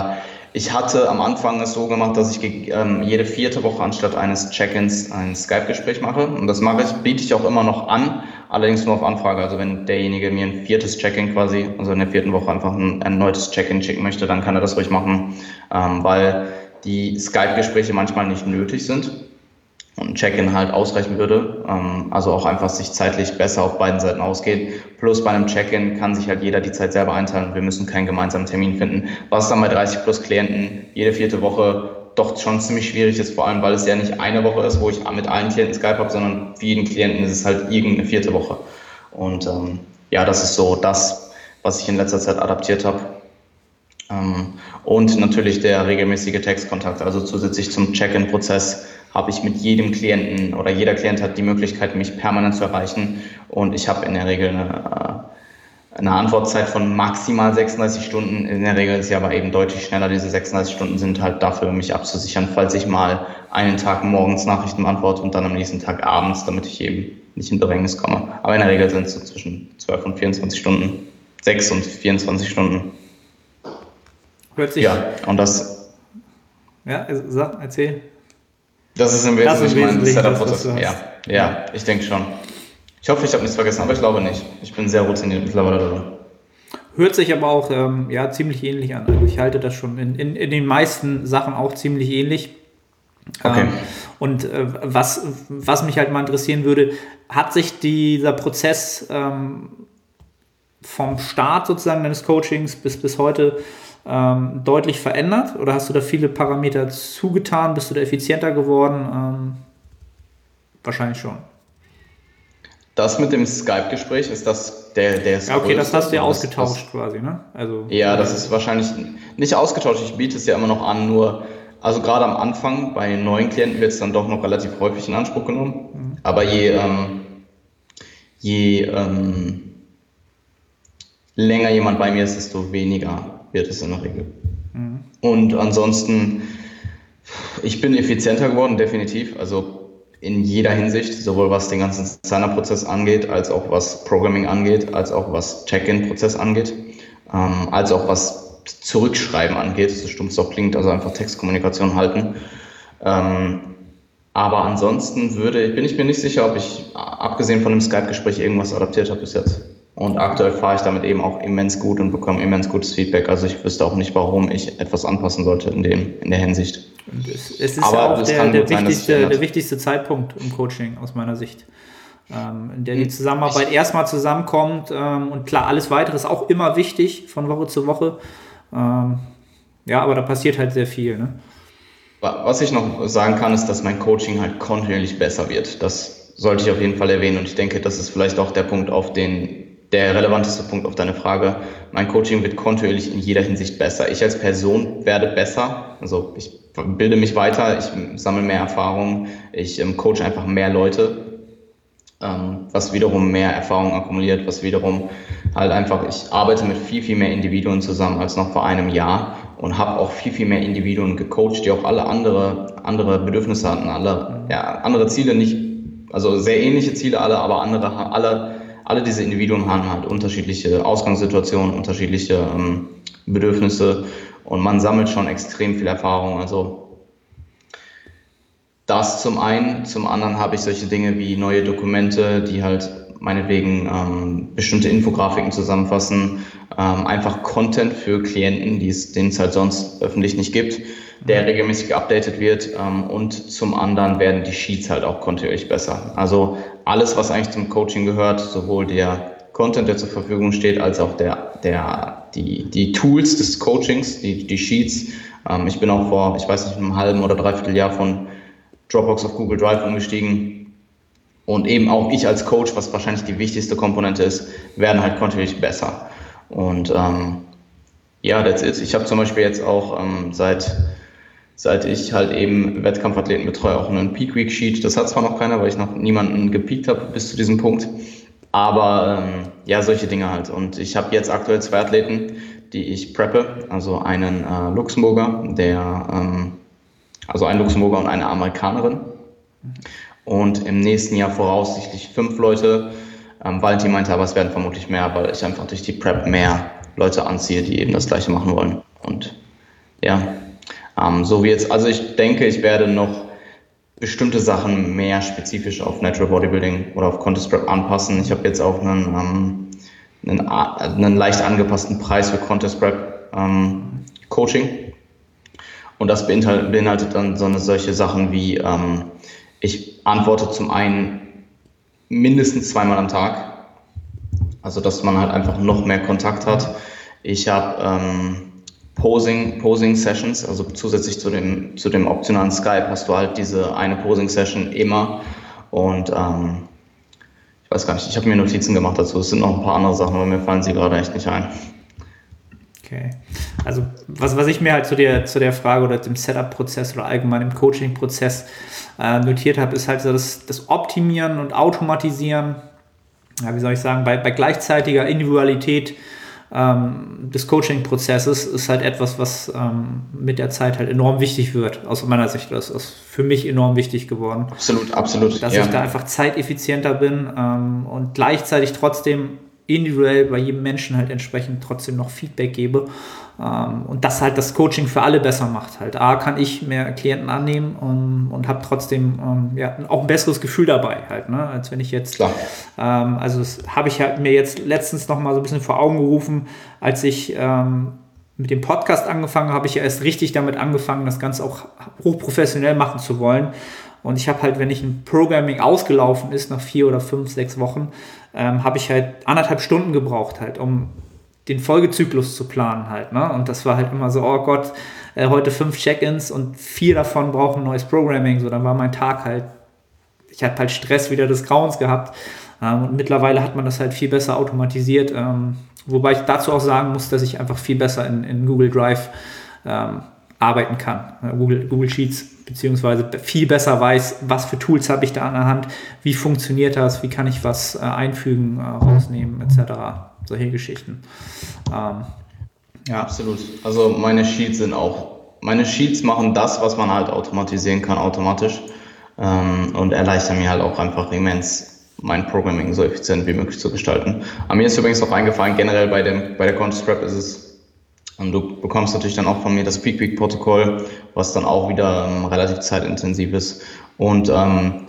ich hatte am Anfang es so gemacht, dass ich ähm, jede vierte Woche anstatt eines Check-ins ein Skype-Gespräch mache. Und das mache ich, biete ich auch immer noch an, allerdings nur auf Anfrage. Also wenn derjenige mir ein viertes Check-in quasi, also in der vierten Woche einfach ein erneutes Check-in schicken möchte, dann kann er das ruhig machen, ähm, weil die Skype-Gespräche manchmal nicht nötig sind und ein Check-in halt ausreichen würde. Ähm, also auch einfach sich zeitlich besser auf beiden Seiten ausgeht. Plus bei einem Check-in kann sich halt jeder die Zeit selber einteilen. Wir müssen keinen gemeinsamen Termin finden. Was dann bei 30 plus Klienten jede vierte Woche doch schon ziemlich schwierig ist, vor allem weil es ja nicht eine Woche ist, wo ich mit allen Klienten Skype habe, sondern für jeden Klienten ist es halt irgendeine vierte Woche. Und ähm, ja, das ist so das, was ich in letzter Zeit adaptiert habe. Ähm, und natürlich der regelmäßige Textkontakt, also zusätzlich zum Check-in-Prozess habe ich mit jedem Klienten oder jeder Klient hat die Möglichkeit, mich permanent zu erreichen und ich habe in der Regel eine, eine Antwortzeit von maximal 36 Stunden. In der Regel ist sie aber eben deutlich schneller. Diese 36 Stunden sind halt dafür, mich abzusichern, falls ich mal einen Tag morgens Nachrichten beantworte und dann am nächsten Tag abends, damit ich eben nicht in Bedrängnis komme. Aber in der Regel sind es so zwischen 12 und 24 Stunden, 6 und 24 Stunden. Hört sich. Ja, und das. Ja, sag, erzähl. Das ist im Wesentlichen mein Setup-Prozess. Ja, ja, ich denke schon. Ich hoffe, ich habe nichts vergessen, aber ich glaube nicht. Ich bin sehr routiniert mittlerweile darin. Hört sich aber auch ähm, ja, ziemlich ähnlich an. Also ich halte das schon in, in, in den meisten Sachen auch ziemlich ähnlich. Okay. Ähm, und äh, was, was mich halt mal interessieren würde, hat sich dieser Prozess ähm, vom Start sozusagen deines Coachings bis, bis heute ähm, deutlich verändert? Oder hast du da viele Parameter zugetan? Bist du da effizienter geworden? Ähm, wahrscheinlich schon. Das mit dem Skype-Gespräch ist das der, der Ja, okay, das hast du ja ausgetauscht das, quasi, ne? Also, ja, das ist wahrscheinlich nicht ausgetauscht. Ich biete es ja immer noch an, nur, also gerade am Anfang bei neuen Klienten wird es dann doch noch relativ häufig in Anspruch genommen. Mhm. Aber je, ähm, je ähm, länger jemand bei mir ist, desto weniger wird es in der Regel. Mhm. Und ansonsten, ich bin effizienter geworden, definitiv. Also in jeder Hinsicht, sowohl was den ganzen Signer-Prozess angeht, als auch was Programming angeht, als auch was Check-in-Prozess angeht, ähm, als auch was Zurückschreiben angeht, so stumpf es auch klingt, also einfach Textkommunikation halten. Ähm, aber ansonsten würde, bin ich mir nicht sicher, ob ich, abgesehen von dem Skype-Gespräch, irgendwas adaptiert habe bis jetzt. Und aktuell fahre ich damit eben auch immens gut und bekomme immens gutes Feedback. Also ich wüsste auch nicht, warum ich etwas anpassen sollte in, dem, in der Hinsicht. Es, es, ist Aber ja auch der, der, wichtigste, der wichtigste Zeitpunkt im Coaching aus meiner Sicht. Ähm, in der die hm. Zusammenarbeit ich, erstmal zusammenkommt ähm, und klar, alles weitere ist auch immer wichtig von Woche zu Woche. Ähm, ja, aber da passiert halt sehr viel. Ne? Was ich noch sagen kann, ist, dass mein Coaching halt kontinuierlich besser wird. Das sollte ich auf jeden Fall erwähnen und ich denke, das ist vielleicht auch der Punkt, auf den der relevanteste Punkt auf deine Frage. Mein Coaching wird kontinuierlich in jeder Hinsicht besser. Ich als Person werde besser. Also ich bilde mich weiter, ich sammle mehr Erfahrung, ich ähm, coach einfach mehr Leute, ähm, was wiederum mehr Erfahrung akkumuliert, was wiederum halt einfach, ich arbeite mit viel, viel mehr Individuen zusammen als noch vor einem Jahr und habe auch viel, viel mehr Individuen gecoacht, die auch alle andere, andere Bedürfnisse hatten, alle ja, andere Ziele nicht, also sehr ähnliche Ziele alle, aber andere, alle alle diese Individuen haben halt unterschiedliche Ausgangssituationen, unterschiedliche ähm, Bedürfnisse und man sammelt schon extrem viel Erfahrung. Also das zum einen, zum anderen habe ich solche Dinge wie neue Dokumente, die halt meinetwegen ähm, bestimmte Infografiken zusammenfassen, ähm, einfach Content für Klienten, die es, den es halt sonst öffentlich nicht gibt, der regelmäßig geupdatet wird ähm, und zum anderen werden die Sheets halt auch kontinuierlich besser. Also alles, was eigentlich zum Coaching gehört, sowohl der Content, der zur Verfügung steht, als auch der, der, die, die Tools des Coachings, die, die Sheets. Ähm, ich bin auch vor, ich weiß nicht, einem halben oder dreiviertel Jahr von Dropbox auf Google Drive umgestiegen und eben auch ich als Coach, was wahrscheinlich die wichtigste Komponente ist, werden halt kontinuierlich besser. Und ähm, ja, that's it. Ich habe zum Beispiel jetzt auch ähm, seit, seit ich halt eben Wettkampfathleten betreue, auch einen Peak Week Sheet. Das hat zwar noch keiner, weil ich noch niemanden gepeakt habe bis zu diesem Punkt. Aber ähm, ja, solche Dinge halt. Und ich habe jetzt aktuell zwei Athleten, die ich preppe. Also einen äh, Luxemburger, der, ähm, also ein Luxemburger und eine Amerikanerin und im nächsten Jahr voraussichtlich fünf Leute. Ähm, Valentin meinte aber, es werden vermutlich mehr, weil ich einfach durch die Prep mehr Leute anziehe, die eben das Gleiche machen wollen. Und ja, ähm, so wie jetzt, also ich denke, ich werde noch bestimmte Sachen mehr spezifisch auf Natural Bodybuilding oder auf Contest Prep anpassen. Ich habe jetzt auch einen, ähm, einen, einen, leicht angepassten Preis für Contest Prep ähm, Coaching. Und das beinhaltet, beinhaltet dann so eine, solche Sachen wie ähm, ich antworte zum einen mindestens zweimal am Tag, also dass man halt einfach noch mehr Kontakt hat. Ich habe ähm, Posing, Posing Sessions, also zusätzlich zu dem, zu dem optionalen Skype hast du halt diese eine Posing Session immer und ähm, ich weiß gar nicht, ich habe mir Notizen gemacht dazu. Es sind noch ein paar andere Sachen, aber mir fallen sie gerade echt nicht ein. Okay. Also was, was ich mir halt zu der, zu der Frage oder dem Setup-Prozess oder allgemein im Coaching-Prozess äh, notiert habe, ist halt so das, das Optimieren und Automatisieren ja, wie soll ich sagen, bei, bei gleichzeitiger Individualität ähm, des Coaching-Prozesses ist halt etwas, was ähm, mit der Zeit halt enorm wichtig wird. Aus meiner Sicht das ist für mich enorm wichtig geworden. Absolut, absolut. Dass ja. ich da einfach zeiteffizienter bin ähm, und gleichzeitig trotzdem individuell bei jedem Menschen halt entsprechend trotzdem noch Feedback gebe. Ähm, und das halt das Coaching für alle besser macht. Halt A, kann ich mehr Klienten annehmen und, und habe trotzdem ähm, ja, auch ein besseres Gefühl dabei, halt, ne? als wenn ich jetzt. Ähm, also, das habe ich halt mir jetzt letztens noch mal so ein bisschen vor Augen gerufen, als ich ähm, mit dem Podcast angefangen habe, ich ja erst richtig damit angefangen, das Ganze auch hochprofessionell machen zu wollen. Und ich habe halt, wenn ich ein Programming ausgelaufen ist, nach vier oder fünf, sechs Wochen, ähm, habe ich halt anderthalb Stunden gebraucht, halt, um den Folgezyklus zu planen halt. Ne? Und das war halt immer so, oh Gott, äh, heute fünf Check-ins und vier davon brauchen neues Programming. So, dann war mein Tag halt, ich hatte halt Stress wieder des Grauens gehabt. Ähm, und mittlerweile hat man das halt viel besser automatisiert. Ähm, wobei ich dazu auch sagen muss, dass ich einfach viel besser in, in Google Drive ähm, arbeiten kann. Google, Google Sheets, beziehungsweise viel besser weiß, was für Tools habe ich da an der Hand, wie funktioniert das, wie kann ich was äh, einfügen, äh, rausnehmen, etc solche Geschichten. Ähm, ja. Absolut. Also meine Sheets sind auch, meine Sheets machen das, was man halt automatisieren kann, automatisch ähm, und erleichtern mir halt auch einfach immens mein Programming so effizient wie möglich zu gestalten. Aber mir ist übrigens auch eingefallen, generell bei, dem, bei der Contest-Prep ist es und du bekommst natürlich dann auch von mir das Peak Week Protokoll, was dann auch wieder ähm, relativ zeitintensiv ist. Und ähm,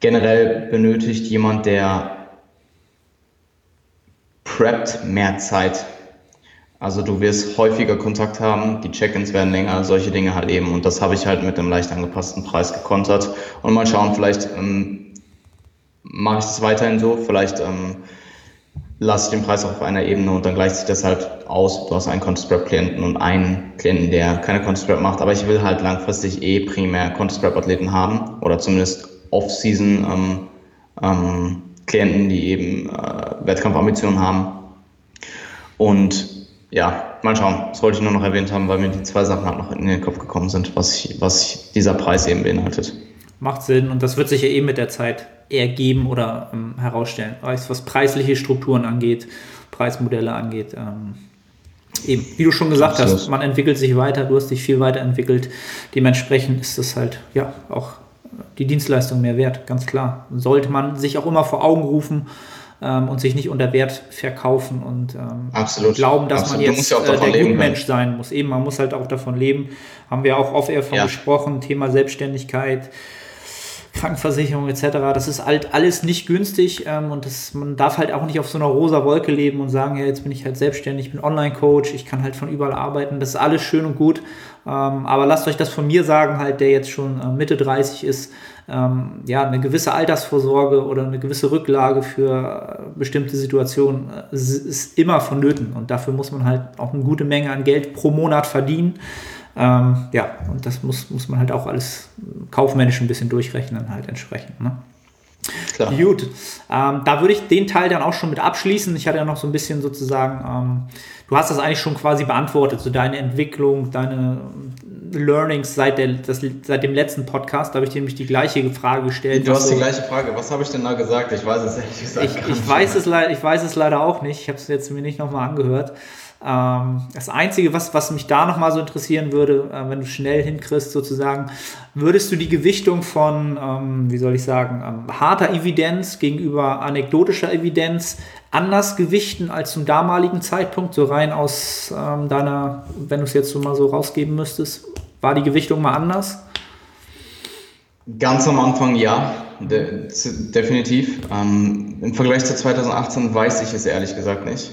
generell benötigt jemand, der preppt mehr Zeit. Also du wirst häufiger Kontakt haben, die Check-ins werden länger, solche Dinge halt eben. Und das habe ich halt mit einem leicht angepassten Preis gekontert. Und mal schauen, vielleicht ähm, mache ich das weiterhin so, vielleicht ähm, lasse ich den Preis auf einer Ebene und dann gleicht sich das halt aus. Du hast einen Contest-Prep-Klienten und einen Klienten, der keine Contest-Prep macht. Aber ich will halt langfristig eh primär Contest-Prep-Athleten haben oder zumindest Off-Season ähm, ähm, Klienten, die eben äh, Wettkampfambitionen haben. Und ja, mal schauen. Das wollte ich nur noch erwähnt haben, weil mir die zwei Sachen halt noch in den Kopf gekommen sind, was, ich, was dieser Preis eben beinhaltet. Macht Sinn und das wird sich ja eben mit der Zeit ergeben oder ähm, herausstellen. Was preisliche Strukturen angeht, Preismodelle angeht. Ähm, eben, wie du schon gesagt Absolut. hast, man entwickelt sich weiter, du hast dich viel weiterentwickelt. Dementsprechend ist das halt ja auch die Dienstleistung mehr wert, ganz klar. Sollte man sich auch immer vor Augen rufen ähm, und sich nicht unter Wert verkaufen und ähm, Absolut. glauben, dass Absolut. man jetzt äh, der Gutmensch sein muss. Eben, man muss halt auch davon leben. Haben wir auch oft eher von ja. gesprochen, Thema Selbstständigkeit. Krankenversicherung etc. Das ist halt alles nicht günstig ähm, und das, man darf halt auch nicht auf so einer rosa Wolke leben und sagen, ja, jetzt bin ich halt selbstständig, ich bin Online-Coach, ich kann halt von überall arbeiten. Das ist alles schön und gut, ähm, aber lasst euch das von mir sagen, halt, der jetzt schon äh, Mitte 30 ist, ähm, ja, eine gewisse Altersvorsorge oder eine gewisse Rücklage für äh, bestimmte Situationen äh, ist immer vonnöten und dafür muss man halt auch eine gute Menge an Geld pro Monat verdienen. Ähm, ja, und das muss, muss man halt auch alles kaufmännisch ein bisschen durchrechnen, halt entsprechend. Ne? Klar. Gut, ähm, da würde ich den Teil dann auch schon mit abschließen. Ich hatte ja noch so ein bisschen sozusagen, ähm, du hast das eigentlich schon quasi beantwortet, so deine Entwicklung, deine Learnings seit, der, das, seit dem letzten Podcast. Da habe ich dir nämlich die gleiche Frage gestellt. Du hast die gleiche Frage. Was habe ich denn da gesagt? Ich weiß es ehrlich gesagt ich, ich weiß es, ich weiß es leider auch nicht. Ich habe es jetzt mir nicht nochmal angehört. Ähm, das Einzige, was, was mich da nochmal so interessieren würde, äh, wenn du schnell hinkriegst, sozusagen, würdest du die Gewichtung von, ähm, wie soll ich sagen, ähm, harter Evidenz gegenüber anekdotischer Evidenz anders gewichten als zum damaligen Zeitpunkt, so rein aus deiner, wenn du es jetzt so mal so rausgeben müsstest? War die Gewichtung mal anders? Ganz am Anfang ja, de definitiv. Ähm, Im Vergleich zu 2018 weiß ich es ehrlich gesagt nicht.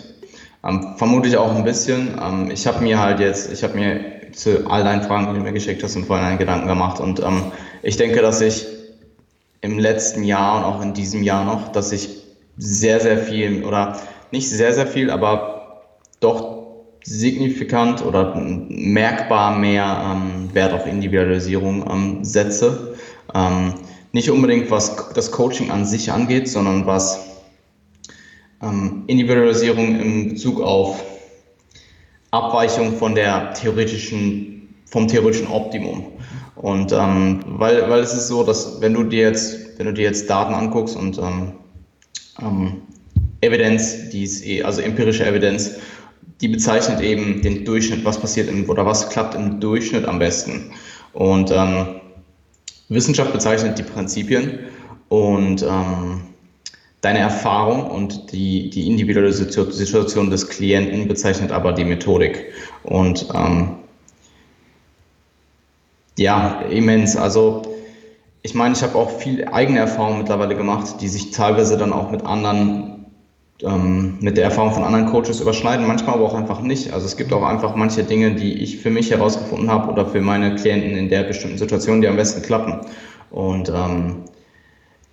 Ähm, vermute ich auch ein bisschen. Ähm, ich habe mir halt jetzt, ich habe mir zu all deinen Fragen, die du mir geschickt hast, im Vorhinein Gedanken gemacht. Und ähm, ich denke, dass ich im letzten Jahr und auch in diesem Jahr noch, dass ich sehr, sehr viel oder nicht sehr, sehr viel, aber doch signifikant oder merkbar mehr ähm, Wert auf Individualisierung ähm, setze. Ähm, nicht unbedingt was das Coaching an sich angeht, sondern was ähm, Individualisierung in Bezug auf Abweichung von der theoretischen, vom theoretischen Optimum. Und ähm, weil, weil es ist so, dass wenn du dir jetzt, wenn du dir jetzt Daten anguckst und ähm, ähm, Evidenz, die ist eh, also empirische Evidenz, die bezeichnet eben den Durchschnitt, was passiert im, oder was klappt im Durchschnitt am besten. Und ähm, Wissenschaft bezeichnet die Prinzipien und ähm, deine Erfahrung und die, die individuelle Situation des Klienten bezeichnet aber die Methodik. Und ähm, ja, immens. Also ich meine, ich habe auch viel eigene Erfahrung mittlerweile gemacht, die sich teilweise dann auch mit anderen, ähm, mit der Erfahrung von anderen Coaches überschneiden, manchmal aber auch einfach nicht. Also es gibt auch einfach manche Dinge, die ich für mich herausgefunden habe oder für meine Klienten in der bestimmten Situation, die am besten klappen. Und ähm,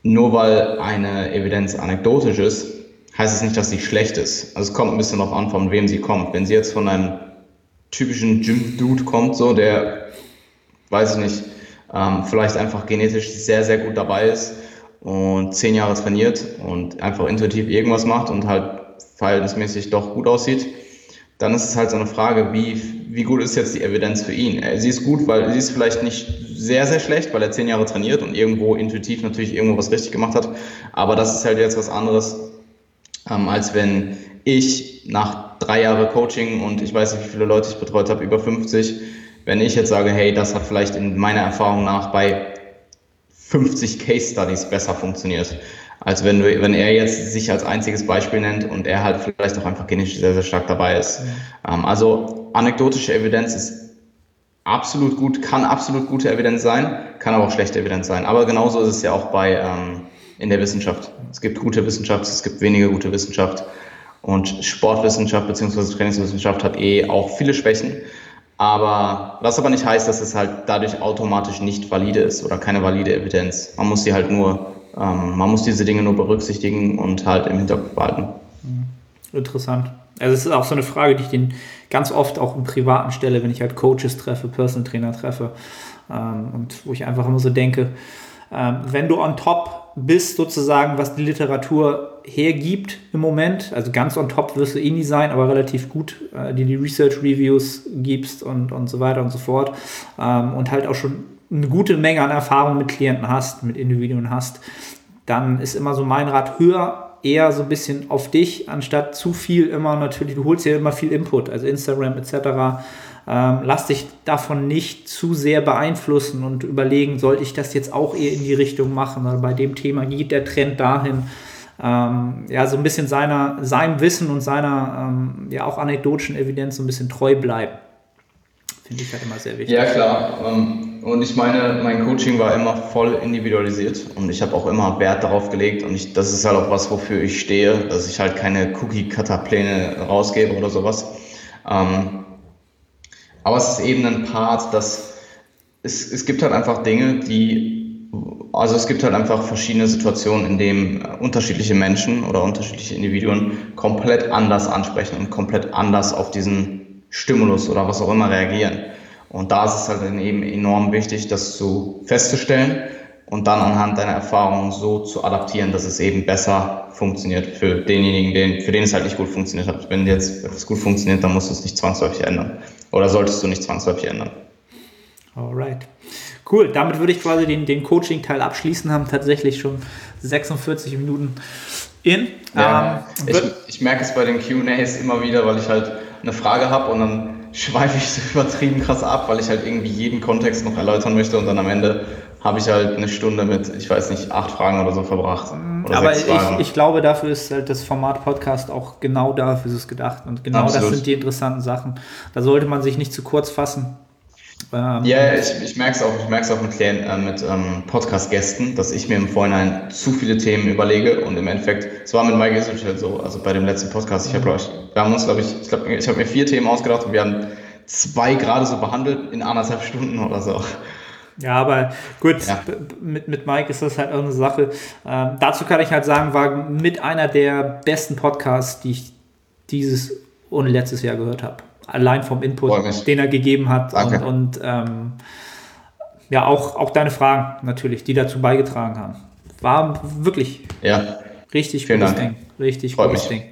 nur weil eine Evidenz anekdotisch ist, heißt es nicht, dass sie schlecht ist. Also es kommt ein bisschen darauf an, von wem sie kommt. Wenn sie jetzt von einem typischen Gym-Dude kommt, so der, weiß ich nicht, ähm, vielleicht einfach genetisch sehr, sehr gut dabei ist und zehn Jahre trainiert und einfach intuitiv irgendwas macht und halt verhältnismäßig doch gut aussieht, dann ist es halt so eine Frage, wie, wie gut ist jetzt die Evidenz für ihn? Äh, sie ist gut, weil sie ist vielleicht nicht sehr, sehr schlecht, weil er zehn Jahre trainiert und irgendwo intuitiv natürlich irgendwo was richtig gemacht hat. Aber das ist halt jetzt was anderes, ähm, als wenn ich nach drei Jahren Coaching und ich weiß nicht, wie viele Leute ich betreut habe, über 50, wenn ich jetzt sage, hey, das hat vielleicht in meiner Erfahrung nach bei 50 Case Studies besser funktioniert, als wenn, du, wenn er jetzt sich als einziges Beispiel nennt und er halt vielleicht auch einfach genetisch sehr, sehr stark dabei ist. Ähm, also anekdotische Evidenz ist absolut gut, kann absolut gute Evidenz sein, kann aber auch schlechte Evidenz sein. Aber genauso ist es ja auch bei ähm, in der Wissenschaft. Es gibt gute Wissenschaft, es gibt weniger gute Wissenschaft. Und Sportwissenschaft bzw. Trainingswissenschaft hat eh auch viele Schwächen. Aber was aber nicht heißt, dass es halt dadurch automatisch nicht valide ist oder keine valide Evidenz. Man muss sie halt nur, ähm, man muss diese Dinge nur berücksichtigen und halt im Hinterkopf behalten. Mhm. Interessant. Also es ist auch so eine Frage, die ich den ganz oft auch im Privaten stelle, wenn ich halt Coaches treffe, Personal Trainer treffe. Ähm, und wo ich einfach immer so denke, ähm, wenn du on top bist, sozusagen, was die Literatur hergibt im Moment, also ganz on top wirst du eh nie sein, aber relativ gut, äh, die die Research Reviews gibst und, und so weiter und so fort ähm, und halt auch schon eine gute Menge an Erfahrung mit Klienten hast, mit Individuen hast, dann ist immer so mein Rat höher eher so ein bisschen auf dich, anstatt zu viel immer natürlich, du holst ja immer viel Input, also Instagram etc. Ähm, lass dich davon nicht zu sehr beeinflussen und überlegen, sollte ich das jetzt auch eher in die Richtung machen oder bei dem Thema geht der Trend dahin. Ähm, ja, so ein bisschen seiner, seinem Wissen und seiner ähm, ja auch anekdotischen Evidenz so ein bisschen treu bleiben. Finde ich halt immer sehr wichtig. Ja, klar. Ähm, und ich meine, mein Coaching war immer voll individualisiert und ich habe auch immer Wert darauf gelegt und ich, das ist halt auch was, wofür ich stehe, dass ich halt keine Cookie-Cutter-Pläne rausgebe oder sowas. Ähm, aber es ist eben ein Part, dass es, es gibt halt einfach Dinge, die, also es gibt halt einfach verschiedene Situationen, in denen unterschiedliche Menschen oder unterschiedliche Individuen komplett anders ansprechen und komplett anders auf diesen Stimulus oder was auch immer reagieren. Und da ist es halt dann eben enorm wichtig, das zu festzustellen und dann anhand deiner Erfahrungen so zu adaptieren, dass es eben besser funktioniert für denjenigen, den, für den es halt nicht gut funktioniert hat. Wenn jetzt etwas gut funktioniert, dann musst du es nicht zwangsläufig ändern. Oder solltest du nicht zwangsläufig ändern. Alright. Cool, damit würde ich quasi den, den Coaching-Teil abschließen, haben tatsächlich schon 46 Minuten in. Ja, ähm, ich, ich merke es bei den QAs immer wieder, weil ich halt eine Frage habe und dann schweife ich so (laughs) übertrieben krass ab, weil ich halt irgendwie jeden Kontext noch erläutern möchte und dann am Ende habe ich halt eine Stunde mit, ich weiß nicht, acht Fragen oder so verbracht. Oder Aber ich, ich, glaube, dafür ist halt das Format Podcast auch genau dafür ist es gedacht. Und genau Absolut. das sind die interessanten Sachen. Da sollte man sich nicht zu kurz fassen. Ähm, ja, ich, ich merke es auch, ich merke es auch mit, äh, mit ähm, Podcast-Gästen, dass ich mir im Vorhinein zu viele Themen überlege und im Endeffekt, es war mit Mike Israel so, also bei dem letzten Podcast, ich habe, wir haben uns, glaube ich, ich glaube, ich habe mir vier Themen ausgedacht und wir haben zwei gerade so behandelt in anderthalb Stunden oder so. Ja, aber gut, ja. Mit, mit Mike ist das halt auch eine Sache. Ähm, dazu kann ich halt sagen, war mit einer der besten Podcasts, die ich dieses und letztes Jahr gehört habe. Allein vom Input, den er gegeben hat Danke. und, und ähm, ja, auch, auch deine Fragen natürlich, die dazu beigetragen haben. War wirklich ja. richtig Vielen gutes Dank. Ding. Richtig Freut gutes mich. Ding.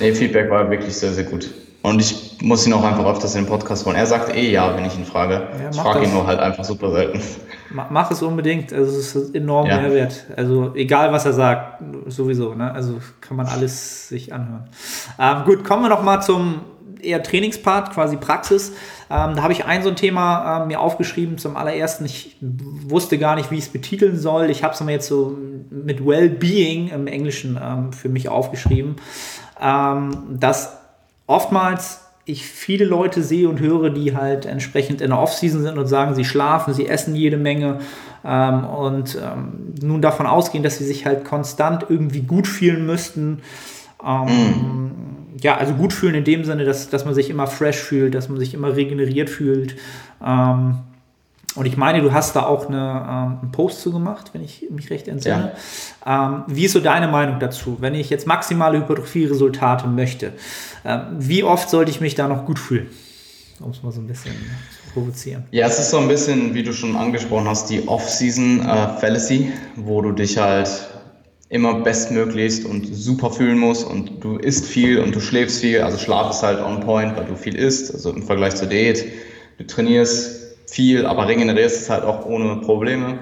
Nee, Feedback war wirklich sehr, sehr gut. Und ich muss ihn auch einfach öfters in den Podcast holen. Er sagt eh ja, wenn ich ihn frage. Ja, ich frage ihn nur halt einfach super selten. Ma- Mach es unbedingt. Also es ist enorm Ja. Mehrwert. Also egal, was er sagt, sowieso. Ne? Also kann man alles sich anhören. Ähm, gut, kommen wir noch mal zum eher Trainingspart, quasi Praxis. Ähm, da habe ich ein so ein Thema ähm, mir aufgeschrieben zum allerersten. Ich wusste gar nicht, wie ich es betiteln soll. Ich habe es mir jetzt so mit Well-Being im Englischen ähm, für mich aufgeschrieben, ähm, dass oftmals ich viele Leute sehe und höre, die halt entsprechend in der Offseason sind und sagen, sie schlafen, sie essen jede Menge ähm, und ähm, nun davon ausgehen, dass sie sich halt konstant irgendwie gut fühlen müssten. Ähm, Ja, also gut fühlen in dem Sinne, dass, dass man sich immer fresh fühlt, dass man sich immer regeneriert fühlt. Ähm, und ich meine, du hast da auch eine, ähm, einen Post zu gemacht, wenn ich mich recht entsinne. Ähm, wie ist so deine Meinung dazu? Wenn ich jetzt maximale Hypertrophie-Resultate möchte, ähm, wie oft sollte ich mich da noch gut fühlen? Um es mal so ein bisschen zu provozieren. Ja, es ist so ein bisschen, wie du schon angesprochen hast, die Off-Season äh, wo du dich halt immer bestmöglichst und super fühlen musst und du isst viel und du schläfst viel. Also Schlaf ist halt on point, weil du viel isst, also im Vergleich zur Diät. Du trainierst viel, aber regenerierst es halt auch ohne Probleme,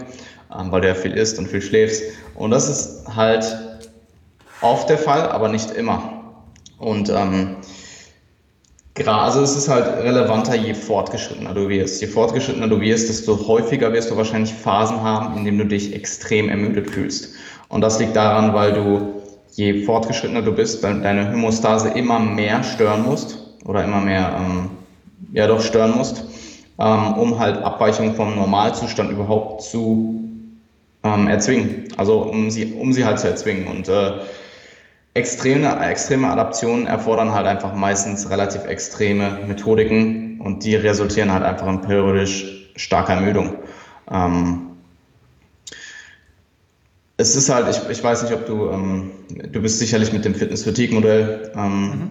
ähm, weil du ja viel isst und viel schläfst. Und das ist halt oft der Fall, aber nicht immer. Und ähm, Also es ist halt relevanter, je fortgeschrittener du wirst. Je fortgeschrittener du wirst, desto häufiger wirst du wahrscheinlich Phasen haben, in denen du dich extrem ermüdet fühlst. Und das liegt daran, weil du, je fortgeschrittener du bist, dein- deine Homostase immer mehr stören musst oder immer mehr, ähm, ja doch stören musst, ähm, um halt Abweichungen vom Normalzustand überhaupt zu ähm, erzwingen. Also um sie, um sie halt zu erzwingen. Und äh, extreme, extreme Adaptionen erfordern halt einfach meistens relativ extreme Methodiken und die resultieren halt einfach in periodisch starker Ermüdung. Ähm, es ist halt, ich, ich weiß nicht, ob du, ähm, du bist sicherlich mit dem Fitness-Fatigue-Modell ähm,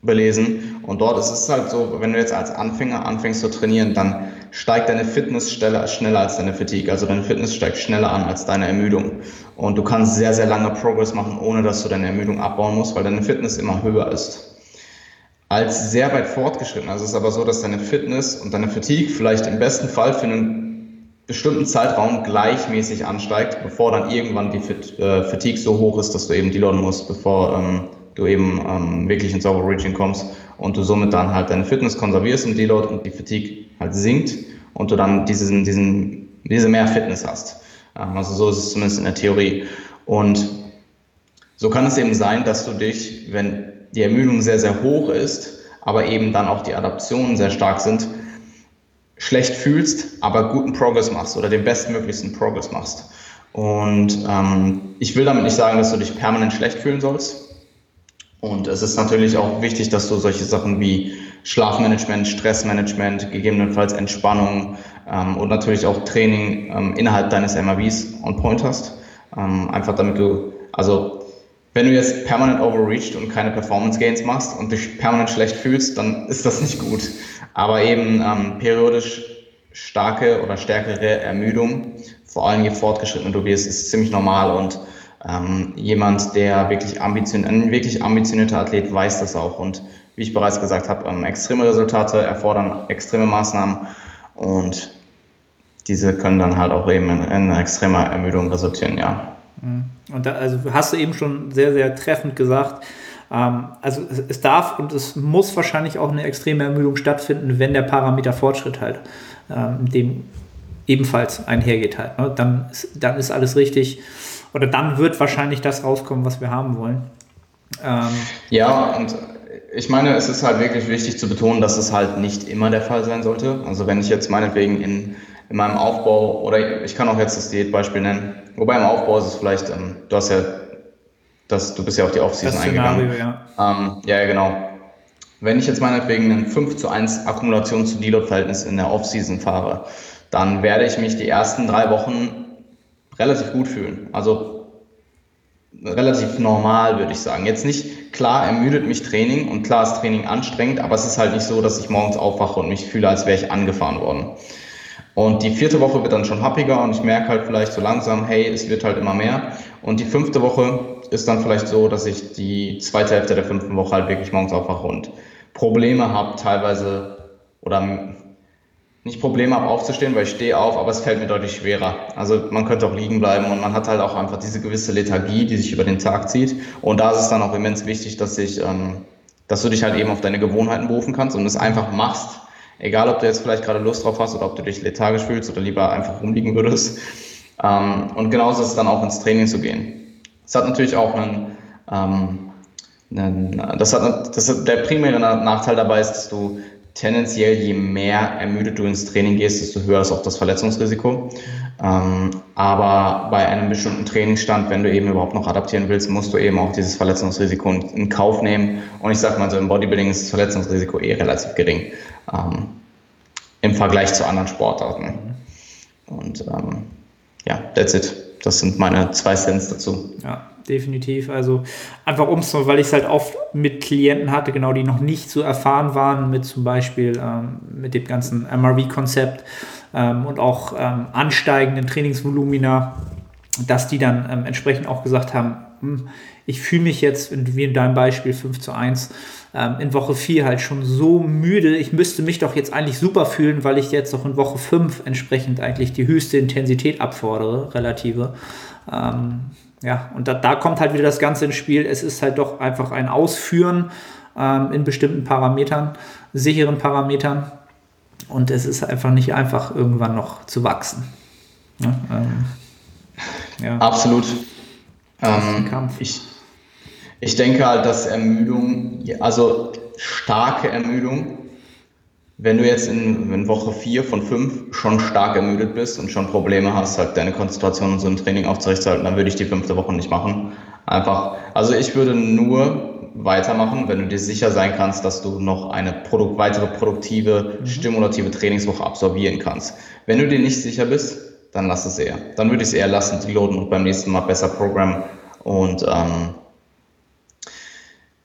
belesen und dort ist es halt so, wenn du jetzt als Anfänger anfängst zu trainieren, dann steigt deine Fitness schneller, schneller als deine Fatigue. Also deine Fitness steigt schneller an als deine Ermüdung. Und du kannst sehr, sehr lange Progress machen, ohne dass du deine Ermüdung abbauen musst, weil deine Fitness immer höher ist. Als sehr weit fortgeschritten. Also es ist aber so, dass deine Fitness und deine Fatigue vielleicht im besten Fall für einen bestimmten Zeitraum gleichmäßig ansteigt, bevor dann irgendwann die Fit, äh, Fatigue so hoch ist, dass du eben deloaden musst, bevor ähm, du eben ähm, wirklich ins Overreaching kommst und du somit dann halt deine Fitness konservierst im Deload und die Fatigue halt sinkt und du dann diesen, diesen, diese mehr Fitness hast. Ähm, also so ist es zumindest in der Theorie. Und so kann es eben sein, dass du dich, wenn die Ermüdung sehr, sehr hoch ist, aber eben dann auch die Adaptionen sehr stark sind, schlecht fühlst, aber guten Progress machst oder den bestmöglichsten Progress machst. Und ähm, ich will damit nicht sagen, dass du dich permanent schlecht fühlen sollst. Und es ist natürlich auch wichtig, dass du solche Sachen wie Schlafmanagement, Stressmanagement, gegebenenfalls Entspannung ähm, und natürlich auch Training ähm, innerhalb deines MRVs on point hast. Ähm, einfach damit du, also wenn du jetzt permanent overreached und keine Performance Gains machst und dich permanent schlecht fühlst, dann ist das nicht gut. Aber eben ähm, periodisch starke oder stärkere Ermüdung, vor allem je fortgeschrittener du wirst, ist ziemlich normal und ähm, jemand, der wirklich ambitioniert, ein wirklich ambitionierter Athlet weiß das auch und wie ich bereits gesagt habe, ähm, extreme Resultate erfordern extreme Maßnahmen und diese können dann halt auch eben in, in extremer Ermüdung resultieren, ja. Und da, also hast du eben schon sehr, sehr treffend gesagt, ähm, also es, es, darf und es muss wahrscheinlich auch eine extreme Ermüdung stattfinden, wenn der Parameter Fortschritt halt ähm, dem ebenfalls einhergeht halt. Ne? Dann, ist, dann ist alles richtig oder dann wird wahrscheinlich das rauskommen, was wir haben wollen. Ähm, ja, und ich meine, es ist halt wirklich wichtig zu betonen, dass es halt nicht immer der Fall sein sollte. Also wenn ich jetzt meinetwegen in, in meinem Aufbau, oder ich kann auch jetzt das Diätbeispiel nennen, wobei im Aufbau ist es vielleicht, ähm, du hast ja, das, du bist ja auf die Offseason eingegangen. Ja. Ähm, ja, genau. Wenn ich jetzt meinetwegen ein 5 zu 1 Akkumulation zu Deload-Verhältnis in der Offseason fahre, dann werde ich mich die ersten drei Wochen relativ gut fühlen. Also relativ normal, würde ich sagen. Jetzt nicht, klar ermüdet mich Training und klar ist Training anstrengend, aber es ist halt nicht so, dass ich morgens aufwache und mich fühle, als wäre ich angefahren worden. Und die vierte Woche wird dann schon happiger und ich merke halt vielleicht so langsam, hey, es wird halt immer mehr. Und die fünfte Woche ist dann vielleicht so, dass ich die zweite Hälfte der fünften Woche halt wirklich morgens aufwache und Probleme habe, teilweise oder nicht Probleme habe aufzustehen, weil ich stehe auf, aber es fällt mir deutlich schwerer. Also man könnte auch liegen bleiben und man hat halt auch einfach diese gewisse Lethargie, die sich über den Tag zieht. Und da ist es dann auch immens wichtig, dass ich, ähm, dass du dich halt eben auf deine Gewohnheiten berufen kannst und es einfach machst. Egal, ob du jetzt vielleicht gerade Lust drauf hast oder ob du dich lethargisch fühlst oder lieber einfach rumliegen würdest. Ähm, und genauso ist es dann auch ins Training zu gehen. Es hat natürlich auch einen, ähm, einen das hat, das, der primäre Nachteil dabei ist, dass du tendenziell, je mehr ermüdet du ins Training gehst, desto höher ist auch das Verletzungsrisiko. Ähm, aber bei einem bestimmten Trainingsstand, wenn du eben überhaupt noch adaptieren willst, musst du eben auch dieses Verletzungsrisiko in Kauf nehmen. Und ich sage mal so, im Bodybuilding ist das Verletzungsrisiko eh relativ gering ähm, im Vergleich zu anderen Sportarten. Und ähm, ja, that's it. Das sind meine zwei Cents dazu. Ja, definitiv. Also einfach ums, weil ich es halt oft mit Klienten hatte, genau, die noch nicht so erfahren waren mit zum Beispiel ähm, mit dem ganzen MRV-Konzept ähm, und auch ähm, ansteigenden Trainingsvolumina, dass die dann ähm, entsprechend auch gesagt haben, hm, ich fühle mich jetzt, wie in deinem Beispiel 5 zu 1, ähm, in Woche 4 halt schon so müde. Ich müsste mich doch jetzt eigentlich super fühlen, weil ich jetzt auch in Woche 5 entsprechend eigentlich die höchste Intensität abfordere, relative. Ähm, ja, und da, da, kommt halt wieder das Ganze ins Spiel. Es ist halt doch einfach ein Ausführen ähm, in bestimmten Parametern, sicheren Parametern. Und es ist einfach nicht einfach, irgendwann noch zu wachsen. Ja, ähm, ja. Absolut. Ähm, ich, ich denke halt, dass Ermüdung, also starke Ermüdung, wenn du jetzt in, in Woche 4 von 5 schon stark ermüdet bist und schon Probleme hast, halt deine Konzentration und so im Training aufzurechtzuerhalten, dann würde ich die fünfte Woche nicht machen. Einfach, also ich würde nur weitermachen, wenn du dir sicher sein kannst, dass du noch eine Produkt, weitere produktive, mhm. stimulative Trainingswoche absolvieren kannst. Wenn du dir nicht sicher bist, dann lass es eher. Dann würde ich es eher lassen, die loaden und beim nächsten Mal besser programmen und ähm,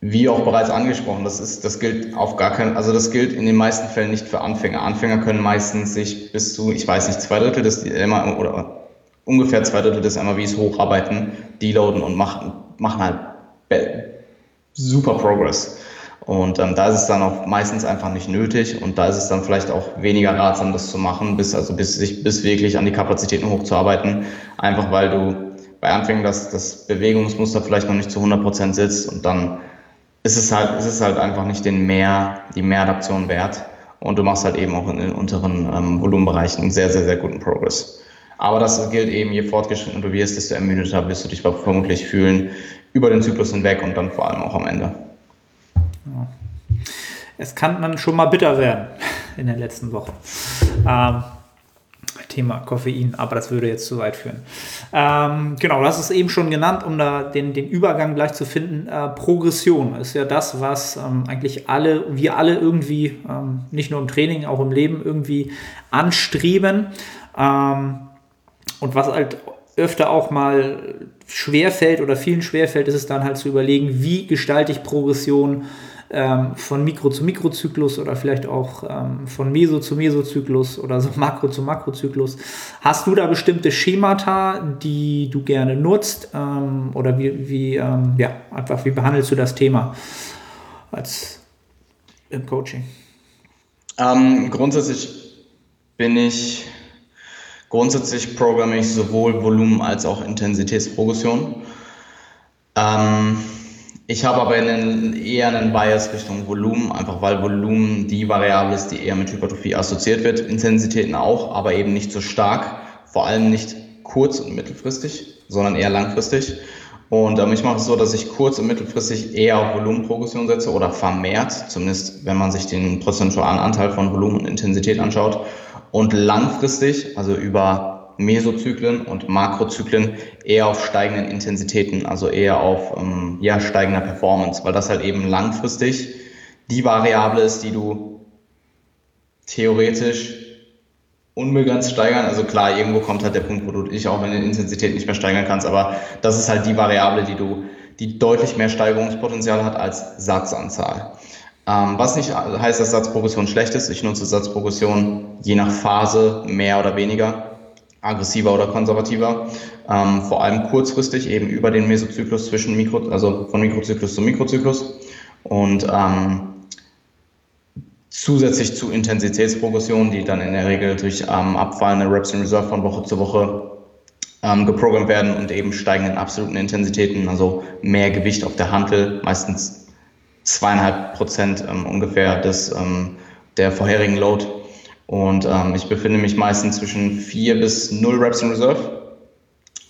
wie auch bereits angesprochen, das ist, das gilt auf gar keinen, also das gilt in den meisten Fällen nicht für Anfänger. Anfänger können meistens sich bis zu, ich weiß nicht, zwei Drittel des MA oder ungefähr zwei Drittel des MAVs hocharbeiten, deloaden und machen, machen halt super Progress. Und ähm, da ist es dann auch meistens einfach nicht nötig und da ist es dann vielleicht auch weniger ratsam, das zu machen, bis, also bis sich, bis wirklich an die Kapazitäten hochzuarbeiten. Einfach weil du bei Anfängen das, das Bewegungsmuster vielleicht noch nicht zu 100 Prozent sitzt und dann ist es halt, ist es halt einfach nicht den Mehr, die Mehradaption wert. Und du machst halt eben auch in den unteren ähm, Volumenbereichen einen sehr, sehr, sehr guten Progress. Aber das gilt eben, je fortgeschritten du wirst, desto ermüdeter wirst du dich vermutlich fühlen über den Zyklus hinweg und dann vor allem auch am Ende. Es kann dann schon mal bitter werden (laughs) in der letzten Woche. Ähm, Thema Koffein, aber das würde jetzt zu weit führen. Ähm, genau, hast es eben schon genannt, um da den, den Übergang gleich zu finden. Äh, Progression ist ja das, was ähm, eigentlich alle, wir alle irgendwie, ähm, nicht nur im Training, auch im Leben irgendwie anstreben. Ähm, und was halt öfter auch mal schwerfällt oder vielen schwerfällt, ist es dann halt zu überlegen, wie gestalte ich Progression ähm, von Mikro zu Mikrozyklus oder vielleicht auch ähm, von Meso zu Mesozyklus oder so (laughs) Makro zu Makrozyklus. Hast du da bestimmte Schemata, die du gerne nutzt ähm, oder wie, wie ähm, ja, einfach wie behandelst du das Thema als im Coaching? Ähm, grundsätzlich bin ich grundsätzlich programme ich sowohl Volumen als auch Intensitätsprogression. Ähm, ich habe aber einen, eher einen Bias Richtung Volumen, einfach weil Volumen die Variable ist, die eher mit Hypertrophie assoziiert wird. Intensitäten auch, aber eben nicht so stark. Vor allem nicht kurz- und mittelfristig, sondern eher langfristig. Und ähm, ich mache es so, dass ich kurz- und mittelfristig eher auf Volumenprogression setze oder vermehrt, zumindest wenn man sich den prozentualen Anteil von Volumen und Intensität anschaut. Und langfristig, also über Mesozyklen und Makrozyklen eher auf steigenden Intensitäten, also eher auf ähm, ja, steigender Performance, weil das halt eben langfristig die Variable ist, die du theoretisch unbegrenzt steigern. Also klar, irgendwo kommt halt der Punkt, wo du dich auch in der Intensität nicht mehr steigern kannst, aber das ist halt die Variable, die du, die deutlich mehr Steigerungspotenzial hat als Satzanzahl. Ähm, was nicht heißt, dass Satzprogression schlecht ist. Ich nutze Satzprogression je nach Phase mehr oder weniger aggressiver oder konservativer, ähm, vor allem kurzfristig eben über den Mesozyklus zwischen Mikro, also von Mikrozyklus zu Mikrozyklus. Und ähm, zusätzlich zu Intensitätsprogression, die dann in der Regel durch ähm, abfallende Reps in Reserve von Woche zu Woche ähm, geprogrammt werden und eben steigenden absoluten Intensitäten, also mehr Gewicht auf der Hantel, meistens zweieinhalb Prozent ähm, ungefähr des, ähm, der vorherigen Load. Und ähm, ich befinde mich meistens zwischen vier bis null Reps in Reserve